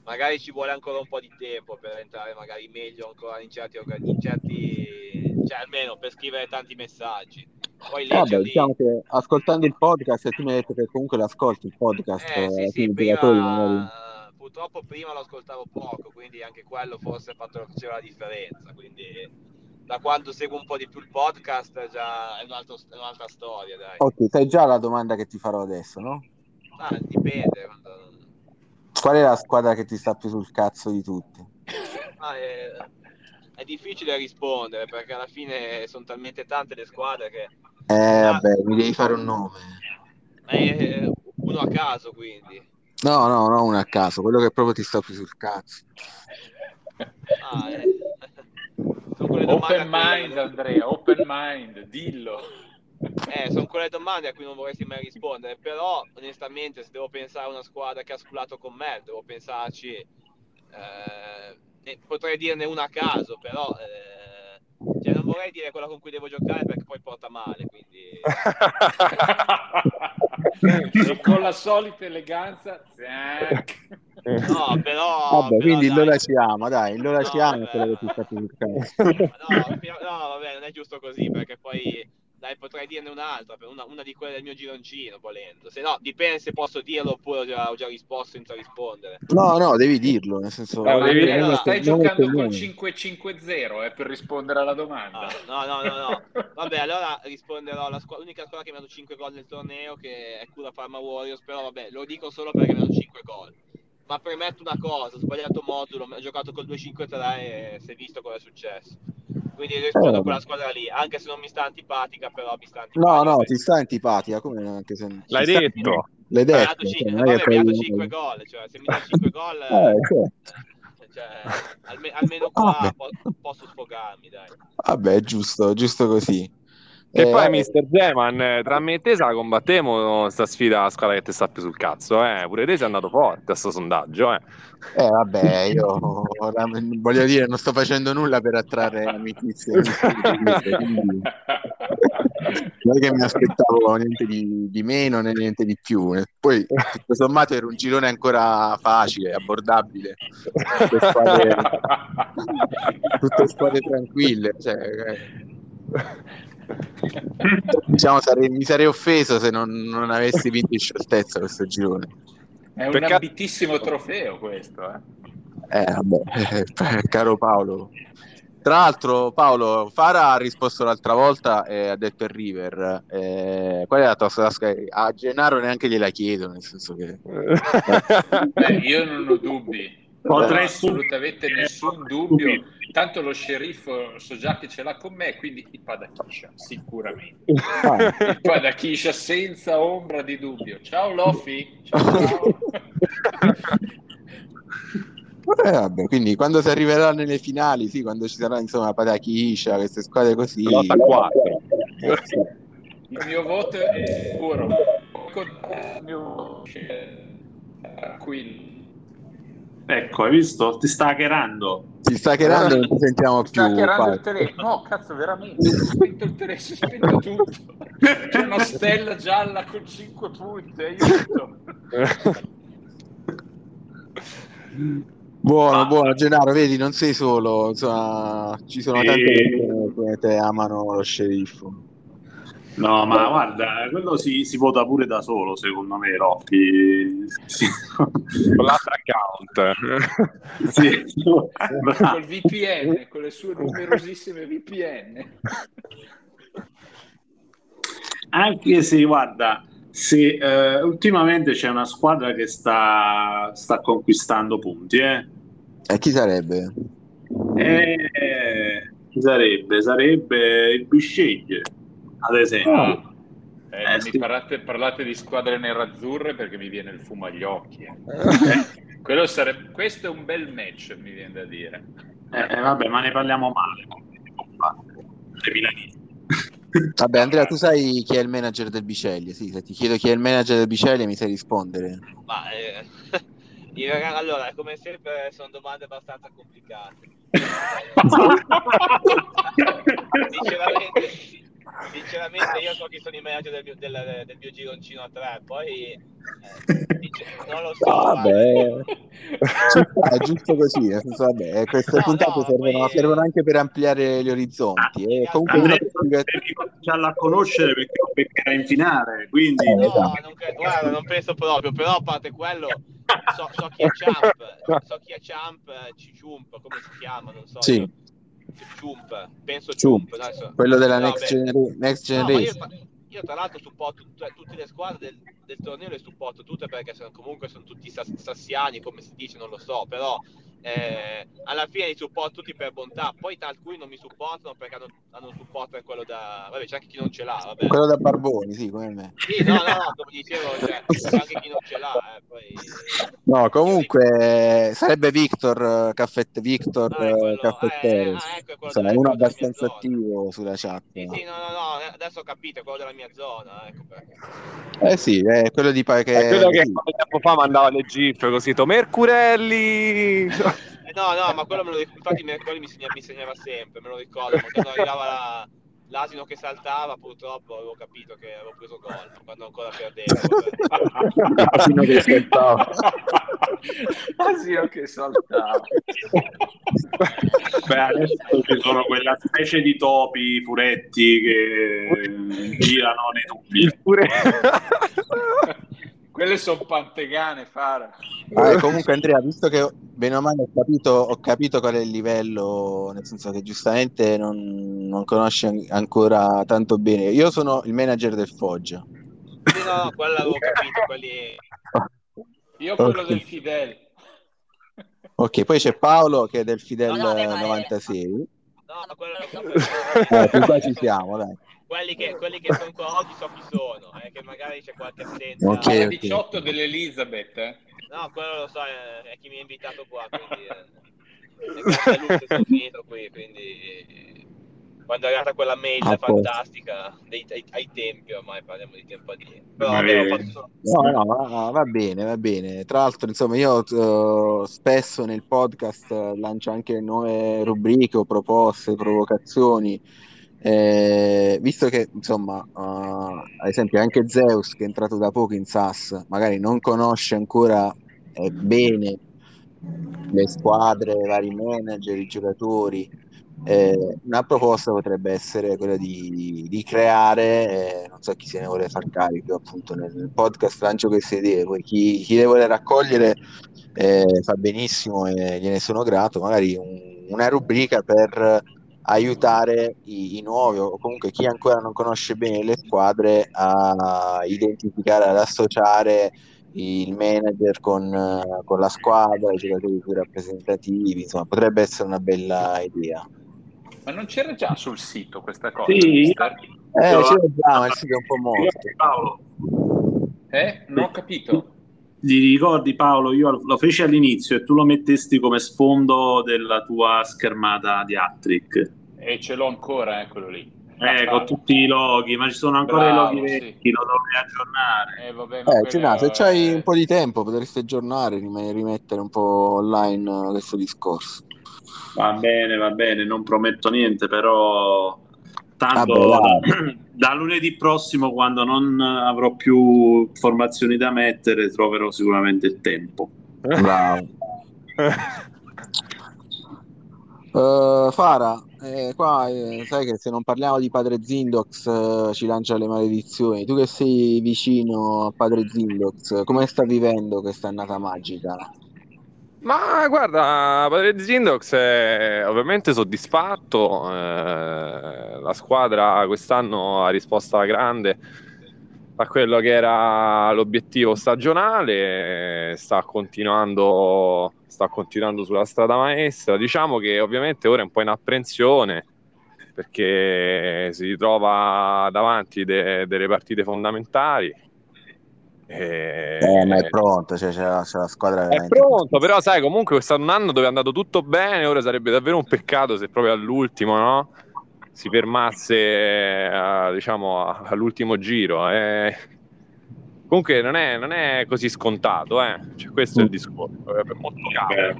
magari ci vuole ancora un po' di tempo per entrare magari meglio ancora in certi, in certi cioè almeno per scrivere tanti messaggi. Poi leggerli... Vabbè, diciamo che ascoltando il podcast, tu mi hai detto che comunque l'ascolti il podcast. Eh, sì, sì, prima, purtroppo prima lo ascoltavo poco, quindi anche quello forse fatto, faceva la differenza. Quindi da quando seguo un po' di più il podcast già è, un altro, è un'altra storia. Dai. Ok, sai già la domanda che ti farò adesso, no? Ah, dipende. Qual è la squadra che ti sta più sul cazzo di tutti? Ah, è, è difficile rispondere perché alla fine sono talmente tante le squadre che eh, vabbè, mi devi fare un nome. Eh, uno a caso, quindi. No, no, no, uno a caso, quello che proprio ti sta più sul cazzo. Ah, eh. Open mind, quelle... Andrea, open mind, dillo. Eh, sono quelle domande a cui non vorresti mai rispondere, però onestamente se devo pensare a una squadra che ha sculato con me, devo pensarci, eh, potrei dirne una a caso, però eh, cioè, non vorrei dire quella con cui devo giocare perché poi porta male. Quindi... (laughs) e con la solita eleganza, (laughs) no, (laughs) però. Vabbè, però, quindi dai. lo lasciamo, dai, che ti sta (laughs) no, no, vabbè, non è giusto così perché poi dai, potrei dirne un'altra, una, una, di quelle del mio gironcino, volendo. Se no, dipende se posso dirlo oppure ho già, ho già risposto senza rispondere. No, no, devi dirlo, nel senso... No, devi, Andrea, allora, stai giocando con 5-5-0 eh, per rispondere alla domanda. Ah, no, no, no, no. (laughs) Vabbè, allora risponderò alla squadra, l'unica squadra che mi ha dato 5 gol nel torneo, che è Cura Pharma Warriors, però vabbè, lo dico solo perché mi ha dato 5 gol. Ma premetto una cosa, ho sbagliato modulo, ho giocato col 2-5-3 e si è visto cosa è successo. Quindi rispondo a quella squadra lì, anche se non mi sta antipatica, però mi sta antipatica. No, no, ti sta antipatica, come anche se... L'hai detto. L'hai detto. Cioè, ha dato 5 gol, cioè se mi dà 5 gol... (laughs) Eh, cioè. cioè, alme- almeno qua ah, po- posso sfogarmi, dai. Vabbè, giusto, giusto così. E eh, poi, Mister Zeman, tra me e te la combattiamo sta sfida a squadra che ti sta più sul cazzo, eh? Pure te sei andato forte a sto sondaggio, eh? Eh, vabbè, (laughs) io voglio dire, non sto facendo nulla per attrarre amicizie. (laughs) non è che mi aspettavo niente di, di, meno né niente di più. Poi, tutto sommato, era un girone ancora facile, abbordabile. Tutte squadre, (laughs) tutte squadre tranquille. Cioè, eh (laughs) diciamo, sarei, mi sarei offeso se non, non avessi vinto in scioltezza questo girone. È un Peccato... ambitissimo trofeo questo, eh? Eh, vabbè, eh, (laughs) caro Paolo. Tra l'altro, Paolo, Fara ha risposto l'altra volta e ha detto il River. Eh, qual è la tua tasca? A Gennaro neanche gliela chiedo, nel senso che... (laughs) Beh, io non ho dubbi. Potrei assolutamente nessun dubbio. Tanto lo sceriffo so già che ce l'ha con me, quindi il Padachiscia, sicuramente. Il Padachiscia senza ombra di dubbio. Ciao Lofi. Ciao. ciao. Eh, vabbè, quindi quando si arriverà nelle finali, sì, quando ci sarà insomma Padachiscia, queste squadre così. Lotta 4. Il mio voto è puro. Il mio tranquillo. Ecco, hai visto? Ti sta hackerando. Ti sta hackerando, non ti sentiamo ti più. Sta hackerando il telefono. No, cazzo, veramente. Si è spento il telefono, si è spento tutto. C'è una stella gialla con 5 punti. Aiuto. Buono, ah. buono, Gennaro, vedi, non sei solo, insomma, ci sono e... tante persone che te amano lo sceriffo. No, ma guarda, quello si, si, vota pure da solo, secondo me. Sì. Con l'altro account. (laughs) sì. Col VPN, con le sue numerosissime VPN. Anche se, guarda, se eh, ultimamente c'è una squadra che sta, sta conquistando punti, eh. E chi sarebbe? Eh, chi sarebbe? Sarebbe il Bisceglie ad esempio. Oh. Eh, eh, sì. parlate, parlate, di squadre nerazzurre perché mi viene il fumo agli occhi. Eh. sarebbe, questo è un bel match, mi viene da dire. Eh, vabbè, ma ne parliamo male. Vabbè, Andrea, tu sai chi è il manager del Biceglie? Sì, se ti chiedo chi è il manager del Biceglie, mi sai rispondere. Ma eh, (laughs) allora, come sempre, sono domande abbastanza complicate. (laughs) Sinceramente, sinceramente io so chi sono i manager del mio, del, del mio gironcino a tre, poi eh, non lo so. Vabbè. è giusto così, nel senso, vabbè, queste no, puntate no, servono, poi... servono, anche per ampliare gli orizzonti. Eh. Comunque Andrea, già la conoscere perché lo beccherà in finale, quindi... No, esatto. non, credo, guarda, non penso proprio, però a parte quello... So, so chi è Champ, (laughs) so chi è Champ, Ciciump, come si chiama, non so. Sì. Chump, penso Chump, Chump. quello della no, Next, gener- next Generation. No, io, io, tra l'altro supporto tutte, tutte le squadre del, del, torneo, le supporto tutte perché sono, comunque sono tutti sassiani, come si dice, non lo so, però eh, alla fine li supporto tutti per bontà, poi tra alcuni non mi supportano perché hanno, hanno un supporto quello da... vabbè c'è anche chi non ce l'ha, vabbè. Quello da Barboni, sì, come me. Sì, no, no, no, come dicevo, cioè, c'è anche chi non ce l'ha, eh, poi... No, comunque sarebbe Victor, Caffette, Victor ah, quello, Caffetteros, eh, ah, ecco, Insomma, uno abbastanza attivo sulla chat. Sì, sì, no, no, no, adesso ho capito, è quello della mia zona, ecco perché. Eh sì, è quello di... Che... È quello che tempo fa mandava le gif così, Mercurelli... (laughs) No, no, ma quello me lo ricordo, infatti quello mi, segna, mi segnava sempre, me lo ricordo, quando arrivava la, l'asino che saltava, purtroppo avevo capito che avevo preso gol, quando ancora perdevo. l'asino che saltava. l'asino che saltava. Beh, adesso ci sono quella specie di topi, furetti che girano nei tubi. Quelle sono pantegane, Fara. Ah, comunque Andrea, visto che bene o male ho capito, ho capito qual è il livello, nel senso che giustamente non, non conosci ancora tanto bene. Io sono il manager del Foggia. No, quello l'avevo capito, quelli... Io quello okay. del Fidel. Ok, poi c'è Paolo che è del Fidel no, no, 96. No, quello... eh, qua ci siamo, dai quelli che, quelli che sono qua oggi so chi sono, eh, che magari c'è qualche assenza. Okay, okay. 18 dell'Elizabeth, eh? No, quello lo so, è, è chi mi ha invitato qua, quindi eh, sono finito qui, quindi quando è arrivata quella mail ah, fantastica dei, ai, ai, tempi ormai parliamo di tempo a dire però vabbè, fatto... no, no, va, va, bene va bene tra l'altro insomma io uh, spesso nel podcast lancio anche nuove rubriche o proposte provocazioni eh, visto che, insomma, uh, ad esempio anche Zeus che è entrato da poco in SAS, magari non conosce ancora eh, bene le squadre, i vari manager, i giocatori, eh, una proposta potrebbe essere quella di, di creare, eh, non so chi se ne vuole far carico, appunto nel podcast lancio queste idee, poi chi, chi le vuole raccogliere eh, fa benissimo e gliene sono grato, magari un, una rubrica per aiutare i, i, nuovi o comunque chi ancora non conosce bene le squadre a identificare, ad associare il manager con, con la squadra, i giocatori più rappresentativi, insomma potrebbe essere una bella idea. Ma non c'era già sul sito questa cosa? Sì, eh, c'era già, ma il sito è un po' morto. Paolo. Eh? Non ho capito. Ti ricordi Paolo, io lo feci all'inizio e tu lo mettesti come sfondo della tua schermata di Attrick. E ce l'ho ancora, eh, quello lì. Eh, con tutti i loghi, ma ci sono ancora Bravo, i loghi vecchi, sì. lo dovrei aggiornare. Eh, vabbè, eh, quella... se c'hai un po' di tempo potresti aggiornare, rimettere un po' online questo discorso. Va bene, va bene, non prometto niente, però tanto Vabbè, (clears throat) da lunedì prossimo, quando non avrò più informazioni da mettere, troverò sicuramente il tempo. Bravo. uh, (laughs) Fara, eh, qua eh, sai che se non parliamo di padre Zindox eh, ci lancia le maledizioni. Tu che sei vicino a padre Zindox, come sta vivendo questa annata magica? Ma guarda, Padre Zindox è ovviamente soddisfatto, eh, la squadra quest'anno ha risposto alla grande a quello che era l'obiettivo stagionale, sta continuando, sta continuando sulla strada maestra. Diciamo che ovviamente ora è un po' in apprensione perché si ritrova davanti de- delle partite fondamentali. E... Eh, ma è pronto, cioè, c'è, la, c'è la squadra. È pronto, però sai, comunque è stato un anno dove è andato tutto bene, ora sarebbe davvero un peccato se proprio all'ultimo, no? Si fermasse, a, diciamo, all'ultimo giro. Eh. Comunque non è, non è, così scontato, eh. cioè, questo è il discorso, è molto chiaro.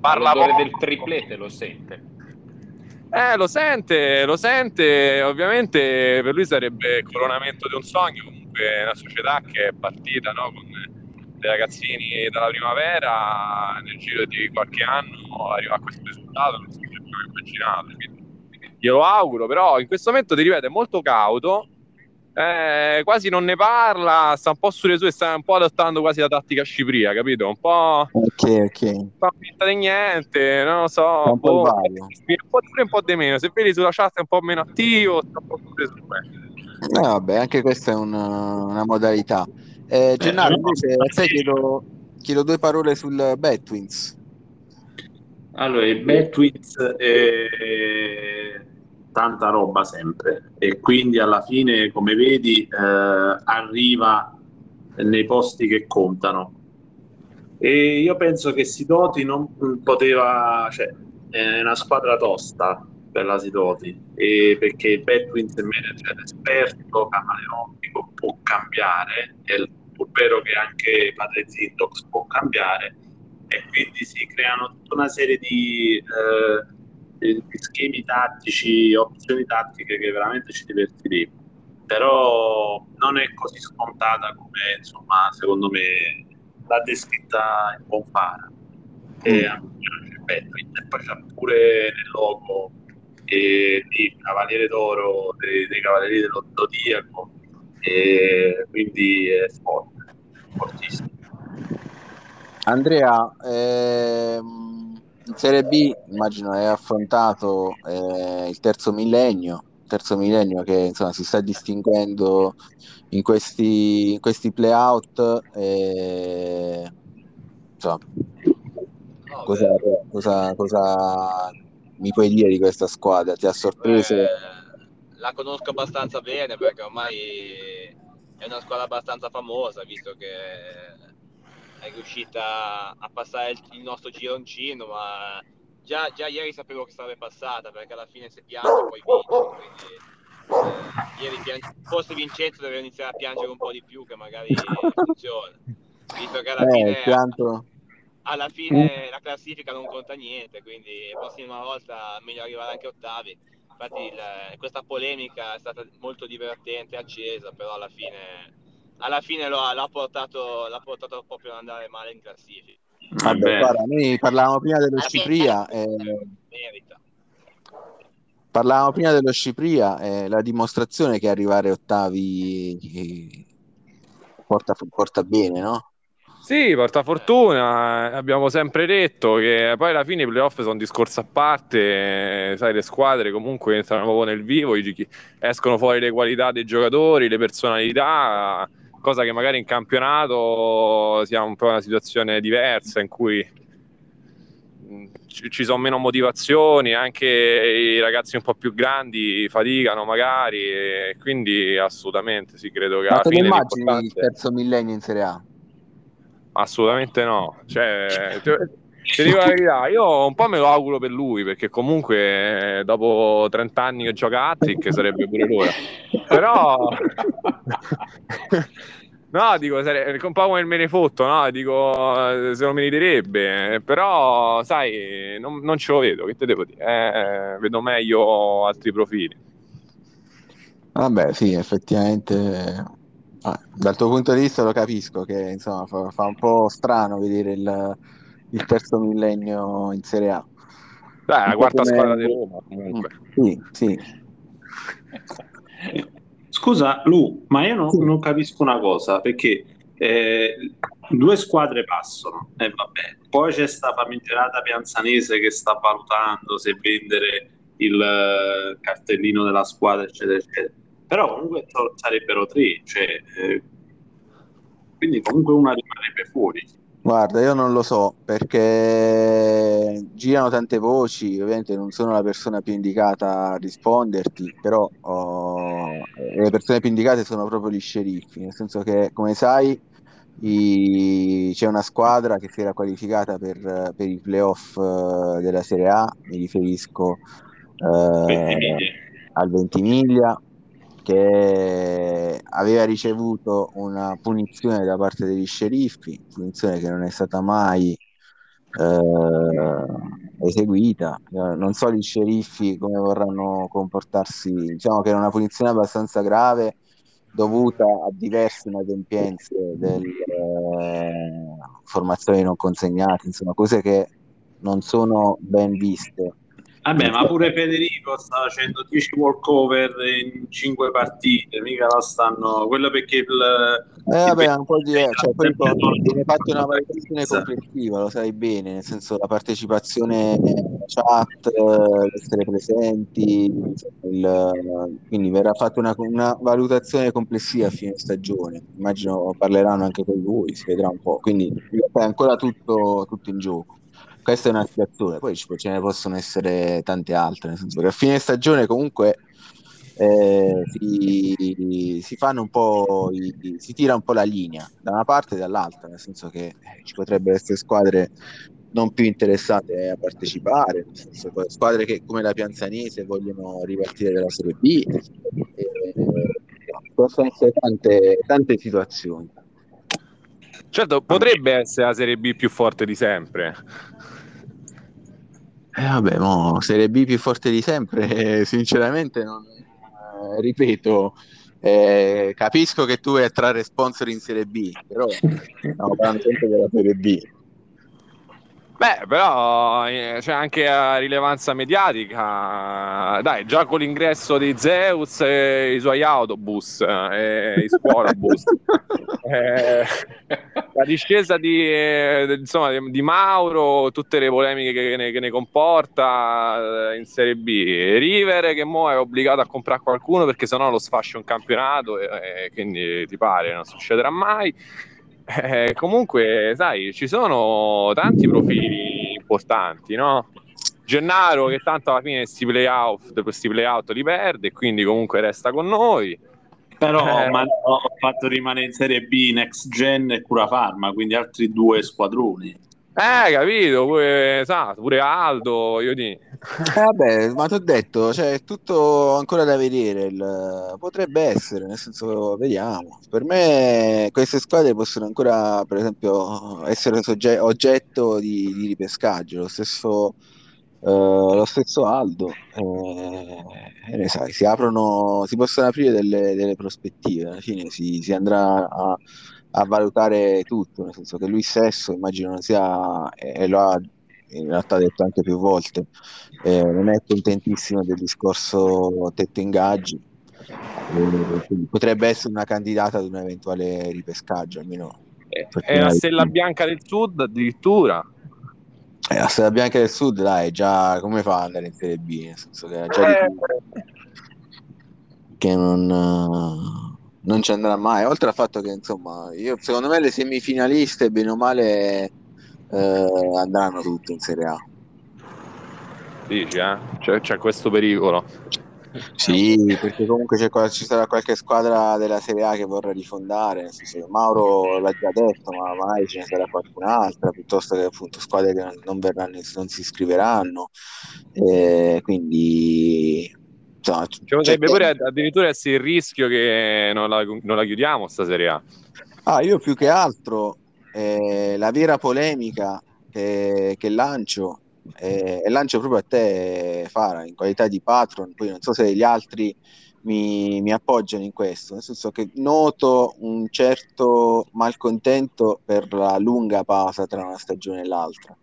Parla del triplete, lo sente. Eh, lo sente, lo sente, ovviamente per lui sarebbe il coronamento di un sogno, comunque una società che è partita no, con dei ragazzini dalla primavera, nel giro di qualche anno arriva a questo risultato, non si mai immaginato, quindi glielo auguro, però in questo momento ti ripeto è molto cauto, eh, quasi non ne parla, sta un po' sulle sue, sta un po' adottando quasi la tattica Cipria, capito? Un po'... Ok, ok. Un po' di niente, non lo so. Un po', boh, un po' di un po' di meno. Se vedi sulla chat è un po' meno attivo, sta un po' sulle sue. Eh, vabbè, anche questa è una, una modalità. Eh, Gennaro, invece, a te chiedo, chiedo due parole sul Batwins. Allora, il Batwins è tanta roba sempre e quindi alla fine, come vedi, eh, arriva nei posti che contano. E io penso che Sidoti non poteva, cioè, è una squadra tosta per la Sidoti, e perché il Batwins è manager esperto, camaleontico, può cambiare, è vero che anche Padre Zintox può cambiare, e quindi si creano tutta una serie di... Eh, di schemi tattici, opzioni tattiche che veramente ci divertiremo. Però non è così scontata come insomma, secondo me l'ha descritta il Bonfara. E, mm. e poi c'è pure nel logo e, di Cavaliere d'Oro, dei, dei Cavalieri dello Zodiaco, e quindi è forte, fortissimo. Andrea, ehm in Serie B immagino hai affrontato eh, il terzo millennio, terzo millennio che insomma si sta distinguendo in questi, in questi playout. E, insomma, no, cosa, cosa, cosa, mi puoi dire di questa squadra? Ti ha sorpreso? Beh, la conosco abbastanza bene perché ormai è una squadra abbastanza famosa, visto che è riuscita a passare il, nostro gironcino, ma già, già, ieri sapevo che sarebbe passata perché alla fine se piange poi vince. Quindi, eh, ieri piange, forse Vincenzo deve iniziare a piangere un po' di più che magari (laughs) funziona. Visto che alla eh, fine, pianto. Alla fine la classifica non conta niente, quindi la prossima volta è meglio arrivare anche ottavi. Infatti il, questa polemica è stata molto divertente, accesa, però alla fine alla fine lo ha, l'ha, portato, l'ha portato proprio ad andare male in classifica. Vabbè, guarda, noi parlavamo prima dello Scipria. (laughs) Eh, merita. Parlavamo prima dello Scipria, eh, la dimostrazione che arrivare ottavi eh, porta, porta bene, no? Sì, porta fortuna, abbiamo sempre detto che poi alla fine i playoff sono un discorso a parte, sai, le squadre comunque entrano proprio nel vivo, escono fuori le qualità dei giocatori, le personalità, cosa che magari in campionato sia un po' una situazione diversa in cui mm, ci sono meno motivazioni, anche i ragazzi un po' più grandi faticano magari, quindi assolutamente sì, credo che Ma alla fine immagini il terzo millennio in Serie A? Assolutamente no, cioè, (laughs) ti dico la verità, io un po' me lo auguro per lui, perché comunque dopo 30 anni che gioca a Trick sarebbe pure l'ora. Però... (laughs) no, dico, sarebbe un po' come il me ne fotto, no? Dico, se lo meriterebbe. Però, sai, non, non ce lo vedo, che te devo dire? Eh, vedo meglio altri profili. Vabbè, sì, effettivamente... Ah, dal tuo punto di vista lo capisco che insomma fa, fa un po' strano vedere il il terzo millennio in Serie A. Beh, la quarta come... squadra di Roma comunque. Sì, sì. Scusa Lu, ma io non, non capisco una cosa, perché eh, due squadre passano e eh, vabbè. Poi c'è sta famigerata Pianzanese che sta valutando se vendere il uh, cartellino della squadra, eccetera, eccetera. Però comunque sarebbero tre, cioè, eh, quindi comunque una rimarrebbe fuori. Guarda, io non lo so perché girano tante voci, ovviamente non sono la persona più indicata a risponderti, però oh, le persone più indicate sono proprio gli sceriffi, nel senso che come sai i... c'è una squadra che si era qualificata per, per i playoff uh, della Serie A, mi riferisco uh, al Ventimiglia, che aveva ricevuto una punizione da parte degli sceriffi, punizione che non è stata mai eh, eseguita. Non so gli sceriffi come vorranno comportarsi, diciamo che è una punizione abbastanza grave dovuta a diverse inadempienze delle eh, formazioni non consegnate, insomma cose che non sono ben viste Vabbè, ma pure Federico sta facendo 10 walkover in 5 partite, mica la stanno. Quello perché il. Eh, vabbè, un po' di. Cioè, poi viene fatta una valutazione complessiva, lo sai bene, nel senso la partecipazione chat, essere presenti, il, quindi verrà fatta una, una, valutazione complessiva a fine stagione. Immagino parleranno anche con lui, si vedrà un po'. Quindi è ancora tutto, tutto in gioco questa è una situazione, poi ce ne possono essere tante altre, nel senso che a fine stagione comunque eh, si, si, fanno un po', i, si tira un po' la linea da una parte e dall'altra, nel senso che eh, ci potrebbero essere squadre non più interessate a partecipare, nel senso, squadre che come la Pianzanese vogliono ripartire dalla Serie B, eh, possono essere tante, tante situazioni. Certo, potrebbe essere la Serie B più forte di sempre. Eh vabbè, mo, Serie B più forte di sempre, (laughs) sinceramente non, eh, ripeto, eh, capisco che tu vuoi attrarre sponsor in Serie B, però (laughs) stiamo parlando sempre della Serie B. Beh, però eh, c'è anche rilevanza mediatica. Dai, già con l'ingresso di Zeus e i suoi autobus eh, e i scuolabus. (laughs) eh, la discesa di, eh, insomma, di, Mauro, tutte le polemiche che ne, che ne, comporta eh, in Serie B. River che mo è obbligato a comprare qualcuno perché sennò lo sfascia un campionato e, e quindi ti pare non succederà mai. Eh, comunque, sai, ci sono tanti profili importanti, no? Gennaro che tanto alla fine questi playout, questi playout li perde, quindi comunque resta con noi. Però eh, ma ho fatto rimanere in Serie B Next Gen e Cura Farma, quindi altri due squadroni. Eh, capito, pure, esatto, pure Aldo, io di... Eh, vabbè, ma ti ho detto, cioè, è tutto ancora da vedere, il... potrebbe essere, nel senso, vediamo. Per me queste squadre possono ancora, per esempio, essere sogge- oggetto di, di ripescaggio, lo stesso... Uh, lo stesso Aldo, eh, ne sai, si aprono, si possono aprire delle, delle prospettive, alla fine si, si andrà a, a valutare tutto, nel senso che lui stesso immagino sia, e lo ha in realtà detto anche più volte, eh, non è contentissimo del discorso tetto ingaggi, eh, potrebbe essere una candidata ad un eventuale ripescaggio, almeno. È la stella bianca del sud addirittura. È la stella bianca del sud, dai, già come fa ad andare in Serie B? Nel senso che già eh. che non non ci andrà mai. Oltre al fatto che, insomma, io, secondo me le semifinaliste, bene o male, eh, andranno tutte in Serie A. Dici, eh? C'è, c'è questo pericolo. Sì, perché comunque ci sarà qualche squadra della Serie A che vorrà rifondare, senso che Mauro l'ha già detto, ma mai ce ne sarà qualcun'altra, piuttosto che appunto squadre che non, verranno, non si iscriveranno. Eh, quindi Insomma, ci potrebbe pure addirittura essere il rischio che non la, non la chiudiamo sta Serie A. Ah, io più che altro eh, la vera polemica che, che lancio eh, e lancio proprio a te Fara in qualità di patron, poi non so se gli altri mi, mi, appoggiano in questo, nel senso che noto un certo malcontento per la lunga pausa tra una stagione e l'altra.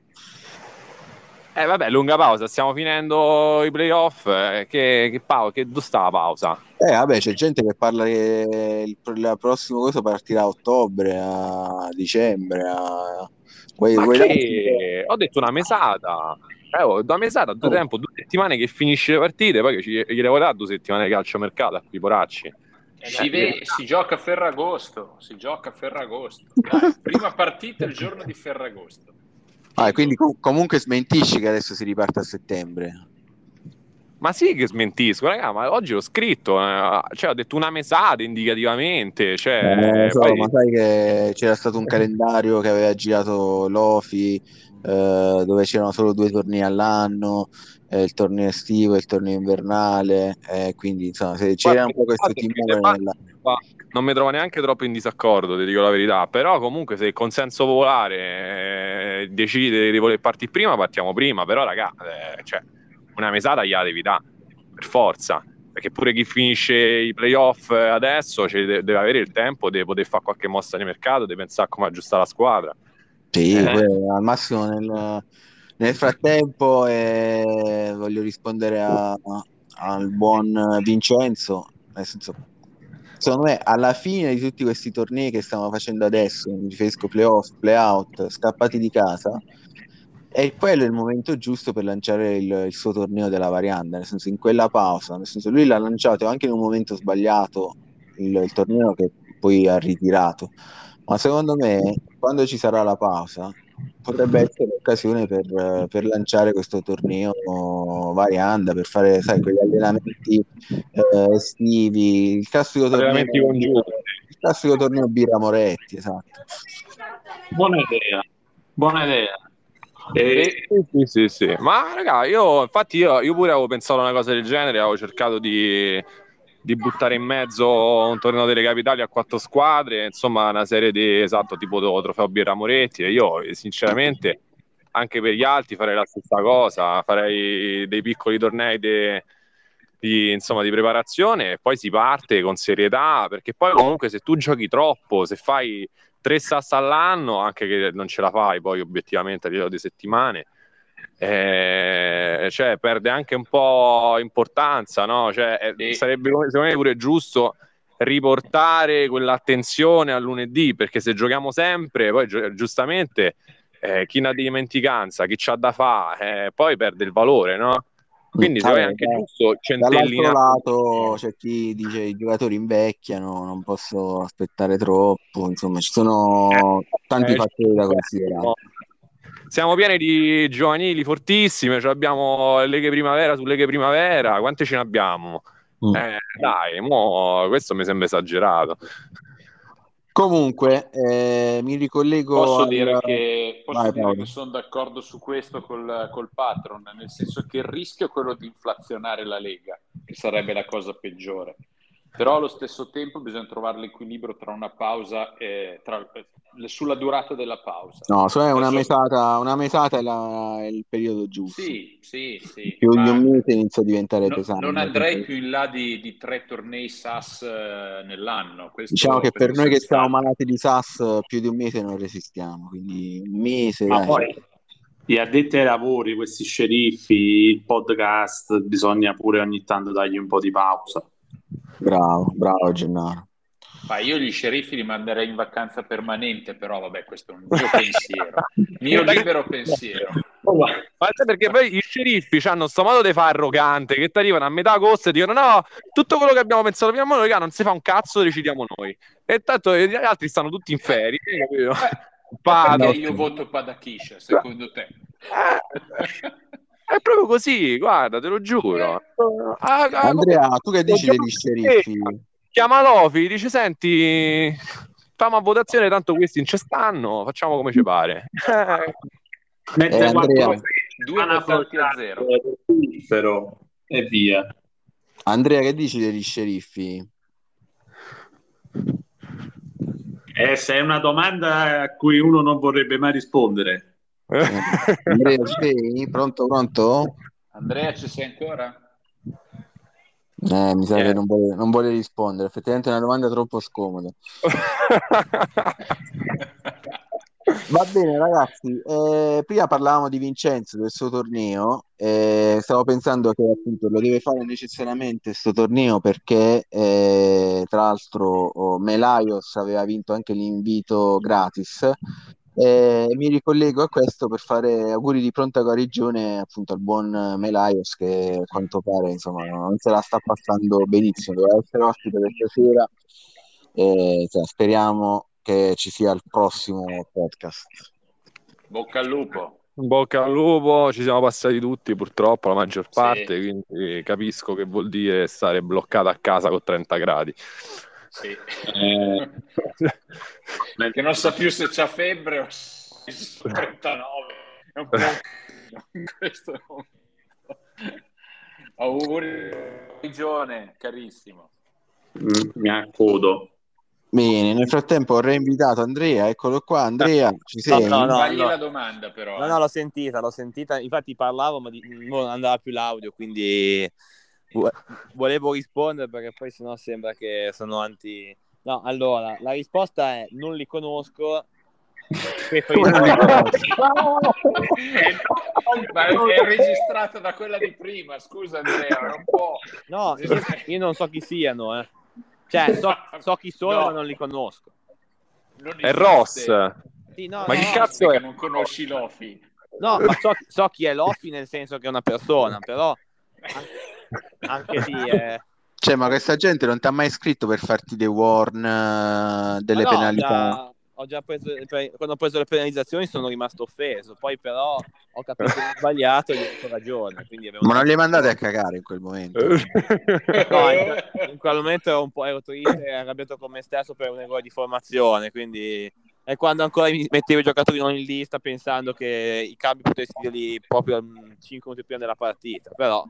Eh vabbè, lunga pausa, stiamo finendo i playoff, eh, che, che, pau- che dove sta la pausa? Eh vabbè, c'è gente che parla che il, il prossimo cosa partirà a ottobre, a dicembre, a... Vuoi, vuoi che... Ho detto una mesata. Eh, oh, da mesata, due oh. tempo, due settimane che finisce le partite, poi che ci, gli devo dare due settimane di calcio mercato a quei poracci. Si, ve- si, gioca a Ferragosto, si gioca a Ferragosto. Dai, (laughs) prima partita il giorno di Ferragosto. Ah, quindi com- comunque smentisci che adesso si riparte a settembre. Ma sì che smentisco, raga, ma oggi ho scritto, eh, cioè ho detto una mesata indicativamente. Cioè, eh, so, poi... Ma sai che c'era stato un calendario che aveva girato Lofi, eh, dove c'erano solo due tornei all'anno, eh, il torneo estivo e il torneo invernale, eh, quindi insomma se c'era un po' questo timore nella... non mi trovo neanche troppo in disaccordo, ti dico la verità, però comunque se il consenso popolare eh, decide di voler partire prima, partiamo prima, però raga, eh, cioè una mesata gliela devi dare, per forza. Perché pure chi finisce i playoff adesso cioè, deve avere il tempo di poter fare qualche mossa di mercato, di pensare a come aggiustare la squadra. Sì, eh. al massimo nel, nel frattempo eh, voglio rispondere a, al buon Vincenzo, nel senso, secondo me alla fine di tutti questi tornei che stiamo facendo adesso, mi riferisco playoff, playout, scappati di casa, e quello è il momento giusto per lanciare il, il, suo torneo della varianda, nel senso in quella pausa, nel senso lui l'ha lanciato anche in un momento sbagliato il, il torneo che poi ha ritirato, ma secondo me quando ci sarà la pausa potrebbe essere l'occasione per, per lanciare questo torneo varianda, per fare sai, quegli allenamenti eh, estivi, il classico torneo, il classico torneo Birra Moretti, esatto. Buona idea, buona idea. E... Sì, sì, sì, ma raga, io infatti io, io, pure avevo pensato a una cosa del genere, avevo cercato di, di, buttare in mezzo un torneo delle capitali a quattro squadre, insomma una serie di, esatto, tipo trofeo Birra Moretti. E io sinceramente anche per gli altri farei la stessa cosa, farei dei piccoli tornei de, di, insomma, di preparazione e poi si parte con serietà, perché poi comunque se tu giochi troppo, se fai tre sass all'anno, anche che non ce la fai poi obiettivamente a livello di settimane, eh, cioè perde anche un po' importanza, no? Cioè, eh, sarebbe secondo me pure giusto riportare quell'attenzione al lunedì, perché se giochiamo sempre, poi gi- giustamente eh, chi ha dimenticanza, chi c'ha da fare, eh, poi perde il valore, no? Quindi se allora, anche giusto centellina... lato c'è chi dice i giocatori invecchiano, non posso aspettare troppo, insomma ci sono tanti eh, fattori da considerare. Siamo pieni di giovanili fortissime, cioè abbiamo leghe primavera su leghe primavera, quante ce ne abbiamo? Mm. Eh, dai, mo, questo mi sembra esagerato. Comunque, eh, mi ricollego. Posso al... dire, che, posso Vai, dire che, sono d'accordo su questo col, col, patron, nel senso che il rischio è quello di inflazionare la Lega, che sarebbe la cosa peggiore. Però allo stesso tempo bisogna trovare l'equilibrio tra una pausa e tra, sulla durata della pausa. No, cioè una, mesata, una mesata è, la, è, il periodo giusto. Sì, sì, sì. Più di un mese inizia a diventare no, pesante. Non andrei più in là di, di tre tornei SAS eh, nell'anno. Questo diciamo che per noi che siamo malati di SAS più di un mese non resistiamo, quindi un mese... Ma dai. poi gli addetti ai lavori, questi sceriffi, il podcast, bisogna pure ogni tanto dargli un po' di pausa. Bravo, bravo Gennaro. Ma io gli sceriffi li manderei in vacanza permanente, però vabbè, questo è un mio pensiero, mio libero pensiero. Ma perché poi i sceriffi hanno questo modo di fare arrogante che ti arrivano a metà agosto e dicono no, tutto quello che abbiamo pensato prima noi non si fa un cazzo, decidiamo noi. E tanto gli altri stanno tutti in ferie, capito? Pada, io voto Padakisha, secondo te? Eh. È proprio così, guarda, te lo giuro. Ah, ah, Andrea, tu che dici degli sceriffi? Chiama Lofi, dice, senti, famo a votazione, tanto questi non ci stanno, facciamo come ci pare. (laughs) Mette eh, Andrea. due votanti a zero. Però, e via. Andrea, che dici degli sceriffi? Eh, se è una domanda a cui uno non vorrebbe mai rispondere. Andrea, sei? Pronto, pronto? Andrea, ci sei ancora? Eh, mi sa yeah. che non vuole, non vuole, rispondere. Effettivamente è una domanda troppo scomoda. (laughs) Va bene, ragazzi. Eh, prima parlavamo di Vincenzo del suo torneo. Eh, stavo pensando che appunto lo deve fare necessariamente questo torneo perché, eh, tra l'altro, oh, Melaios aveva vinto anche l'invito gratis Eh, mi ricollego a questo per fare auguri di pronta guarigione appunto al buon Melaios che a quanto pare insomma non se la sta passando benissimo, doveva essere ospite questa sera e cioè, speriamo che ci sia il prossimo podcast. Bocca al lupo. Bocca al lupo, ci siamo passati tutti purtroppo, la maggior parte, sì. quindi capisco che vuol dire stare bloccato a casa con 30 gradi. Sì. Eh... che non sa più se c'ha febbre o 39. È un po' in questo momento. Auguri, Gione, carissimo. Mm, mi accodo. Bene, nel frattempo ho reinvitato Andrea, eccolo qua. Andrea, ci sei? No, no, no, no. la domanda però. No, no, l'ho sentita, l'ho sentita. Infatti parlavo, ma di... non andava più l'audio, quindi volevo rispondere perché poi sennò sembra che sono anti... No, allora, la risposta è non li conosco. (laughs) (laughs) Ma è registrata da quella di prima, scusa Andrea, un po'. No, io, io non so chi siano, eh. Cioè, so, so chi sono, no. ma non li conosco. Non è Ross. Sì, no, ma no, chi cazzo è? Non conosci Lofi. No, ma so, so, chi è Lofi nel senso che è una persona, però (laughs) anche lì è... Cioè, ma questa gente non ti ha mai scritto per farti dei warn uh, delle no, penalità? Da ho già preso, quando ho preso le penalizzazioni sono rimasto offeso, poi però ho capito che ho (laughs) sbagliato e gli ho dato ragione. Ma non li hai mandati a cagare in quel momento? (laughs) no, in, in, quel momento ero un po' ero triste e arrabbiato con me stesso per un errore di formazione, quindi è quando ancora mettevo i giocatori non in lista pensando che i cambi potessi dirli proprio 5 minuti prima della partita, però...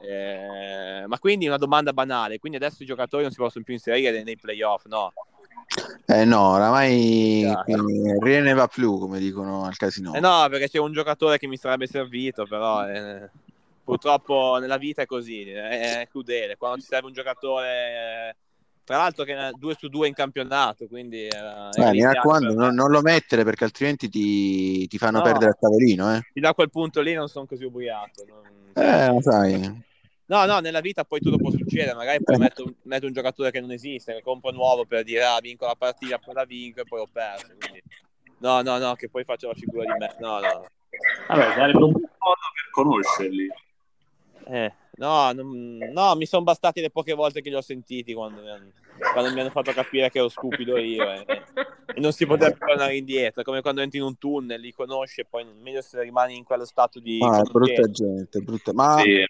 Eh, ma quindi una domanda banale, quindi adesso i giocatori non si possono più inserire nei playoff, no? Eh no, oramai rien ne va più, come dicono al casino. Eh no, perché c'è un giocatore che mi sarebbe servito, però eh, purtroppo nella vita è così, è, è crudele. Quando ti serve un giocatore, eh, tra l'altro che è 2 su 2 in campionato, quindi... Eh, eh mi raccomando, non, non, lo mettere perché altrimenti ti, ti fanno no, perdere il tavolino. Eh. Da quel punto lì non sono così ubriaco. Non... Eh, lo sai. No, no, nella vita poi tutto può succedere, magari poi metto, metto un giocatore che non esiste, che compro nuovo per dire ah, vinco la partita, poi la vinco e poi ho perso. Quindi... No, no, no, che poi faccio la figura di me. No, no. Vabbè, sarebbe un buon modo per conoscerli. Eh, no, non, no, mi sono bastati le poche volte che li ho sentiti quando mi hanno, quando mi hanno fatto capire che ero stupido io eh, e non si poteva tornare indietro. È come quando entri in un tunnel, li conosci e poi meglio se rimani in quello stato di. Ah, brutta gente, brutta. Ma sì,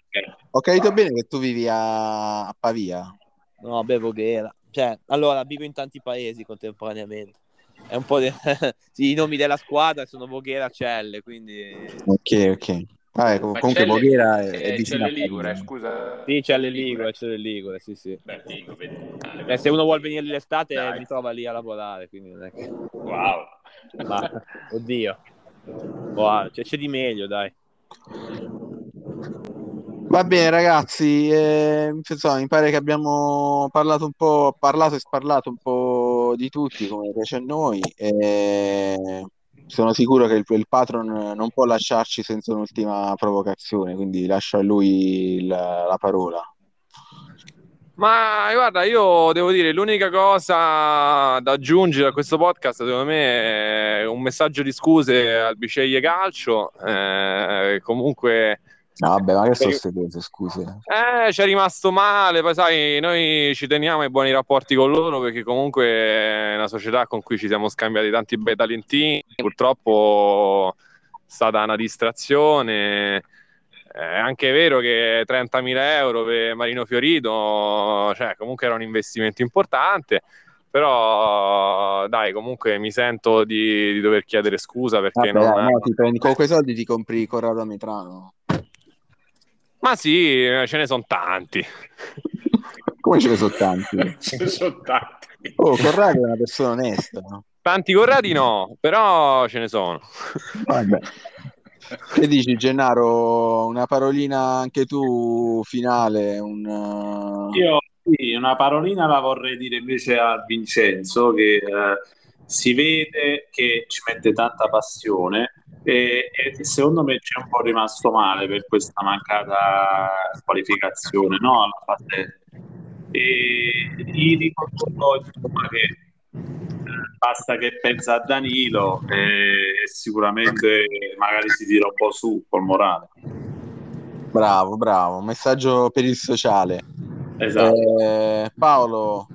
ho capito bene che tu vivi a, a Pavia. No, beh, Voghera. Cioè, allora vivo in tanti paesi contemporaneamente. È un po' di... (laughs) sì, i nomi della squadra sono Voghera Celle, quindi... Ok, ok. Ah, comunque Celle, Voghera è, è vicino a Ligure, scusa. Sì, c'è le Ligure, c'è le Ligure, sì, sì. Beh, figo, Beh, se uno vuole venire l'estate Dai. mi trova lì a lavorare, quindi non è che... Wow. Ma, oddio. Wow, c'è, c'è di meglio, dai. Va bene ragazzi, eh, insomma, mi pare che abbiamo parlato un po', parlato e sparlato un po' di tutti come piace a noi. Eh, sono sicuro che il, il, patron non può lasciarci senza un'ultima provocazione, quindi lascio a lui il, la parola. Ma guarda, io devo dire, l'unica cosa da aggiungere a questo podcast, secondo me, è un messaggio di scuse al Biceglie Calcio. Eh, comunque No, vabbè, ma che sono queste cose, scusi. Eh, ci è rimasto male, poi sai, noi ci teniamo ai buoni rapporti con loro perché comunque è una società con cui ci siamo scambiati tanti bei talentini, purtroppo è stata una distrazione. È anche vero che 30.000 euro per Marino Fiorito, cioè comunque era un investimento importante, però dai, comunque mi sento di, di dover chiedere scusa perché Vabbè, non... No, ti prendi, (laughs) con quei soldi ti compri Corrado Metrano. Ma sì, ce ne sono tanti. (laughs) Come ce ne sono tanti? (laughs) ce ne sono tanti. Oh, Corrado è una persona onesta. No? Tanti Corradi no, però ce ne sono. Vabbè. Che dici Gennaro? Una parolina anche tu finale? Un... Uh, Io sì, una parolina la vorrei dire invece a Vincenzo che eh, si vede che ci mette tanta passione e, e, secondo me c'è un po' rimasto male per questa mancata qualificazione no? alla fase e gli dico insomma che eh, basta che pensa a Danilo e sicuramente magari si tira un po' su col morale. Bravo, bravo, messaggio per il sociale. Esatto. Eh, Paolo,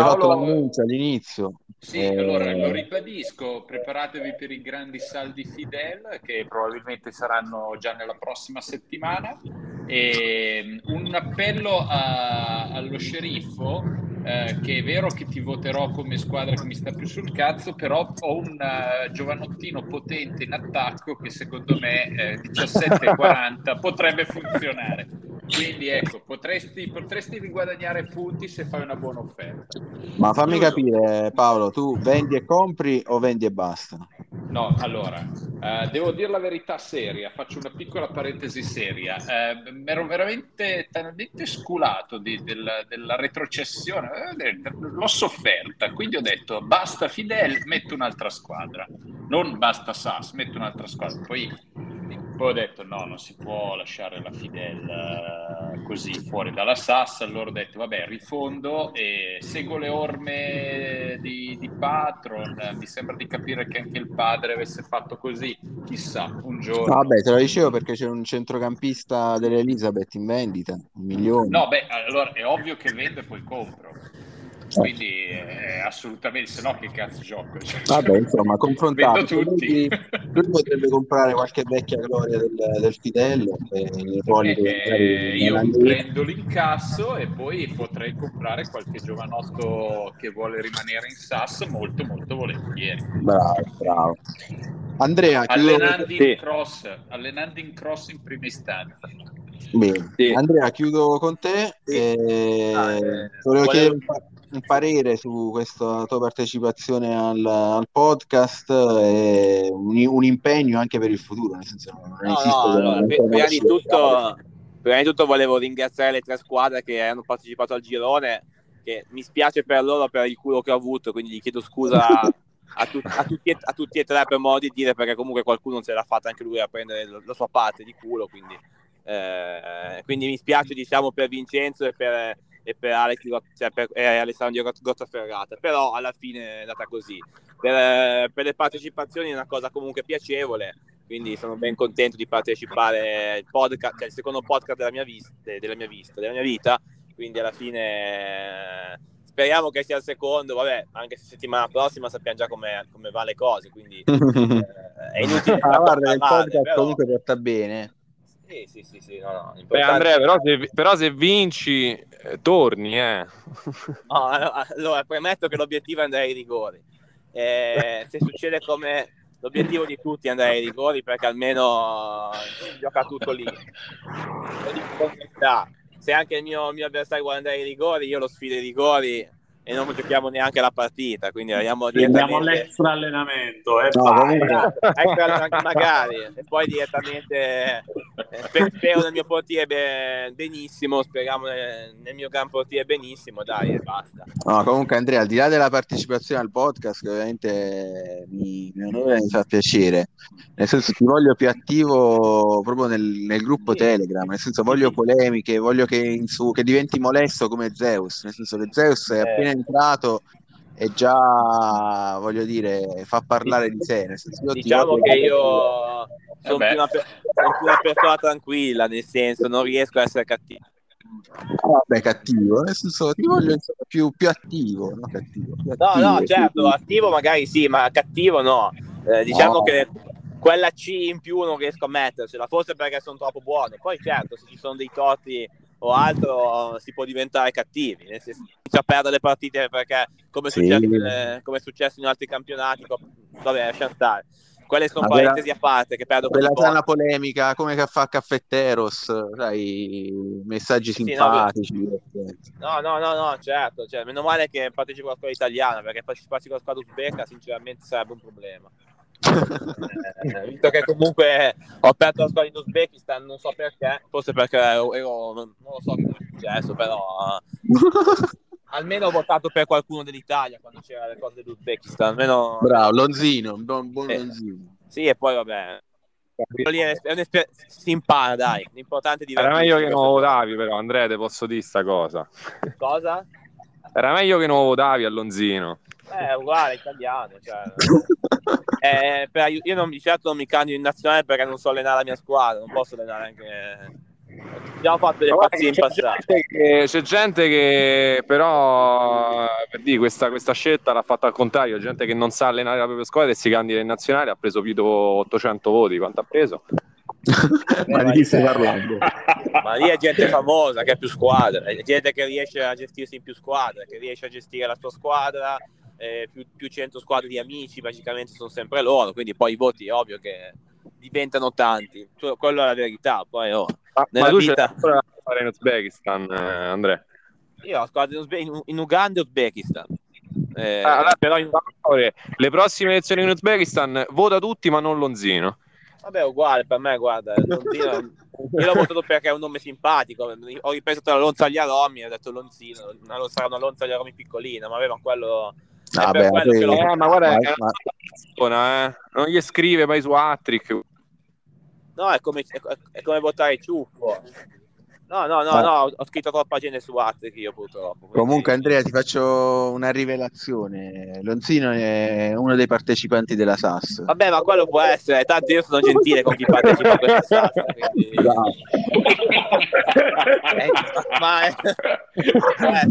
fatto l'annuncio all'inizio. Sì, eh... allora lo ribadisco, preparatevi per i grandi saldi Fidel che probabilmente saranno già nella prossima settimana. E un appello a, allo sceriffo eh, che è vero che ti voterò come squadra che mi sta più sul cazzo, però ho un uh, giovanottino potente in attacco che secondo me eh, 17-40 (laughs) potrebbe funzionare. Quindi ecco, potresti, potresti riguadagnare punti se fai una buona offerta. Ma fammi Giusto. capire, Paolo, tu vendi e compri o vendi e basta? No, allora, uh, devo dire la verità seria, faccio una piccola parentesi seria. Uh, mi ero veramente talmente sculato di, del, della retrocessione, eh, l'ho sofferta, quindi ho detto basta Fidel, metto un'altra squadra, non basta Sass, metto un'altra squadra. Poi poi ho detto no, non si può lasciare la Fidel uh, così fuori dalla SAS, allora ho detto vabbè rifondo e seguo le orme di, di Patron, mi sembra di capire che anche il padre avesse fatto così, chissà, un giorno. Vabbè, te lo dicevo perché c'è un centrocampista dell'Elizabeth in vendita, un milione. No, beh, allora è ovvio che vendo e poi compro quindi eh, assolutamente se no che cazzo gioco? Cioè, vabbè insomma confrontato. tutti. Lui potrebbe comprare qualche vecchia gloria del, del Fidello e poi eh, io prendo l'incasso e poi potrei comprare qualche giovanotto che vuole rimanere in SAS molto molto volentieri. Bravo bravo. Andrea allenando chiudo... in cross allenando in cross in prima istanza Bene. Sì. Andrea, chiudo con te. Sì. E... Ah, eh, volevo chiedere un, pa- un, parere su questa tua partecipazione al, al podcast e un, un, impegno anche per il futuro. Nel senso, non no, no, allora, prima, di tutto, prima di tutto volevo ringraziare le tre squadre che hanno partecipato al girone. Che mi spiace per loro per il culo che ho avuto, quindi gli chiedo scusa a, tu, a, tutti e, a, tutti e, tre per modo di dire, perché comunque qualcuno se l'ha fatta anche lui a prendere la sua parte di culo. Quindi eh, quindi mi spiace diciamo per Vincenzo e per, e per, Alex, cioè per eh, Alessandro Grottaferrata, però alla fine è andata così. Per, per, le partecipazioni è una cosa comunque piacevole, quindi sono ben contento di partecipare al podcast, cioè il secondo podcast della mia, vista, della mia, vista, della mia vita, quindi alla fine speriamo che sia il secondo, vabbè, anche se settimana prossima sappiamo già come, come va le cose, quindi (laughs) eh, è inutile. Ah, guarda, il podcast però... comunque porta bene. Sì, sì, sì, sì no, no, Beh, Andrea, però se, però se vinci, eh, torni, eh. (laughs) no, allora, premetto che l'obiettivo è andare ai rigori. Eh, se succede come l'obiettivo di tutti è andare ai rigori, perché almeno gioca tutto lì. Se anche il mio, mio avversario vuole andare ai rigori, io lo sfido ai rigori e non giochiamo neanche la partita, quindi andiamo direttamente... l'extra allenamento, eh, no, extra, magari, e poi direttamente eh, spero nel mio portiere benissimo, speriamo nel, mio gran portiere benissimo, dai, e basta. No, comunque Andrea, al di là della partecipazione al podcast, che ovviamente mi, mi onora e mi fa piacere, nel senso ti voglio più attivo proprio nel, nel gruppo sì. Telegram, nel senso voglio polemiche, voglio che, in su, che diventi molesto come Zeus, nel senso che Zeus è appena entrato e già voglio dire fa parlare di sé nel senso, io diciamo che io sono più, una, sono più una persona tranquilla nel senso non riesco a essere cattivo. Vabbè cattivo nel senso ti voglio più, più attivo, no? cattivo più attivo no no certo attivo magari sì ma cattivo no. Eh, diciamo no. che quella C in più non riesco a mettercela forse perché sono troppo buono. Poi certo se ci sono dei torti o altro si può diventare cattivi, nel senso inizia a perdere le partite perché come, sì. successo, come è successo in altri campionati, vabbè lascia stare. Quelle sono Vabbè, parentesi a parte che perdo quella sana polemica come che fa Caffetteros, sai, messaggi sì, simpatici. No, no, no, no, certo, cioè, meno male che partecipo alla scuola italiana perché partecipassi con la squadra uzbeka sinceramente sarebbe un problema (laughs) eh, visto che comunque ho aperto la squadra in Uzbekistan, non so perché, forse perché ero, ero non lo so che è successo, però (laughs) almeno ho votato per qualcuno dell'Italia quando c'era le cose dell'Uzbekistan. Almeno... Bravo, Lonzino, buon, buon eh, Lonzino. Sì, e poi vabbè. si impara, dai. L'importante è di. Era meglio che non votavi, però, Andrea, te posso dire sta cosa. Cosa? Era meglio che non votavi a Lonzino. Eh, uguale, italiano. Cioè, (laughs) eh, per, io non, certo non mi candido in nazionale perché non so allenare la mia squadra, non posso allenare anche... Abbiamo fatto delle pazzie in passato. Che, c'è gente che però per dire, questa, questa, scelta l'ha fatta al contrario, gente che non sa allenare la propria squadra e si candida in nazionale, ha preso più di 800 voti, quanto ha preso? Ma di chi stai parlando? (laughs) Ma lì è gente famosa che ha più squadre, è gente che riesce a gestirsi in più squadre, che riesce a gestire la sua squadra, eh, più, più 100 squadre di amici, basicamente sono sempre loro, quindi poi i voti è ovvio che diventano tanti, cioè, quello è la verità. Poi, oh, ma, ma tu vita... fare in Uzbekistan, eh, Andrea? Io ho squadra in, Uzbe- in, Uganda e Uzbekistan. Eh, ah, allora, però in... le prossime elezioni in Uzbekistan vota tutti ma non Lonzino Vabbè, uguale per me, guarda, Lonzino, io l'ho votato perché è un nome simpatico. Ho ripreso tra Lonza agli Aromi, ho detto Lonzino, una, sarà una Lonza agli Aromi piccolina, ma aveva quello. Ah, beh, eh, ma guarda, è una persona, eh. non gli scrive mai su Attrick. No, è come, è, è come votare ciuffo. No, no, no, no, ho scritto troppa gente su Attrick io purtroppo. Quindi... Comunque Andrea ti faccio una rivelazione. Lonzino è uno dei partecipanti della SAS. Vabbè, ma quello può essere, tanto io sono gentile con chi partecipa a questa SAS. Quindi... (laughs) eh, ma è... eh,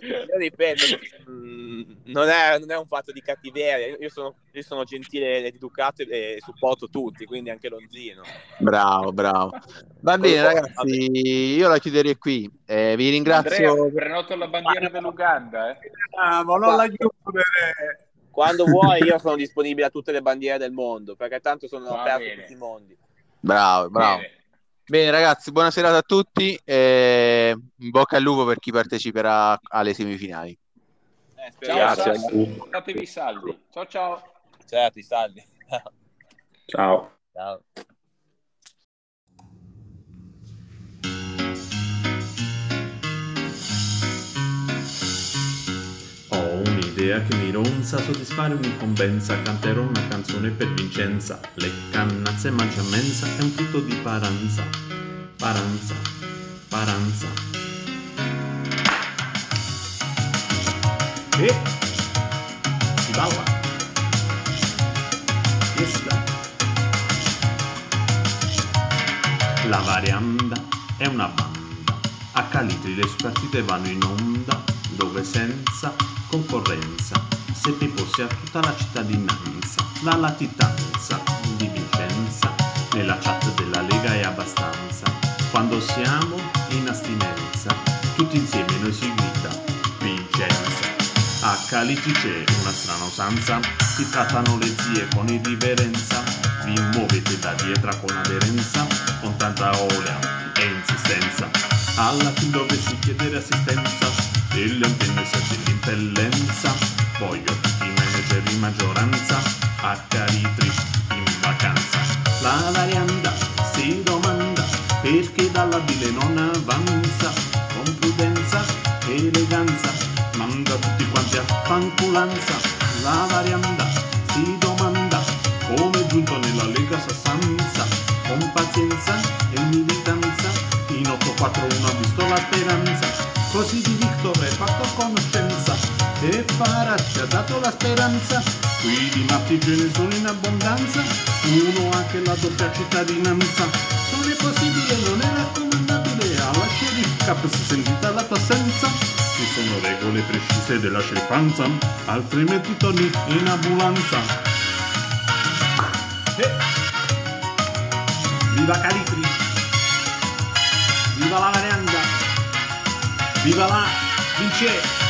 io ripeto, mm, non è, non è, un fatto di cattiveria, io sono, io sono gentile ed educato e supporto tutti, quindi anche Lonzino. Bravo, bravo. Va bene ragazzi, io la chiuderei qui. Eh, vi ringrazio. Andrea, prenoto la bandiera dell'Uganda. Eh? Ah, ma non la chiudere. Quando vuoi, (laughs) io sono disponibile a tutte le bandiere del mondo, perché tanto sono Va aperto a tutti i mondi. Bravo, bravo. Bene. Bene ragazzi, buona serata a tutti e in bocca al lupo per chi parteciperà alle semifinali. Eh, ciao, Grazie. Fatevi saldi. Ciao ciao. Certo, i saldi. Ciao. Ciao. Un'idea che mi ronza, soddisfare un'incombenza, canterò una canzone per Vincenza. Le cannazze mangia mensa è un frutto di paranza, paranza, paranza. E si balla. Questa. La varianda è una banda, a Calitri le sue partite vanno in onda, dove senza concorrenza, se Pippo a tutta la cittadinanza, la latitanza di Vincenza, nella chat della Lega è abbastanza, quando siamo in astinenza, tutti insieme noi si grida Vincenza. A Caliti c'è una strana usanza, si trattano le zie con irriverenza, vi muovete da dietro con aderenza, con tanta olea e insistenza. Alla fin dovessi chiedere assistenza, e le antenne serve l'impellenza voglio tutti i manager in maggioranza Caritri in vacanza. La varianda si domanda perché dalla bile non avanza? Con prudenza e eleganza manda tutti quanti a fanculanza la varianda si domanda come è giunto nella Lega Sassanza? Con pazienza e militanza in 841 ha visto la speranza Così di Victor è fatto conoscenza e Farah ci ha dato la speranza. Qui di matti ce ne sono in abbondanza, uno anche la doppia cittadinanza. Non è possibile, non è raccomandabile, alla sheriff cap si sentita la tua assenza. Ci sono regole precise della sceriffanza, altrimenti torni in ambulanza. Eh. Viva Calitri! Viva la varianda! Viva lá, 20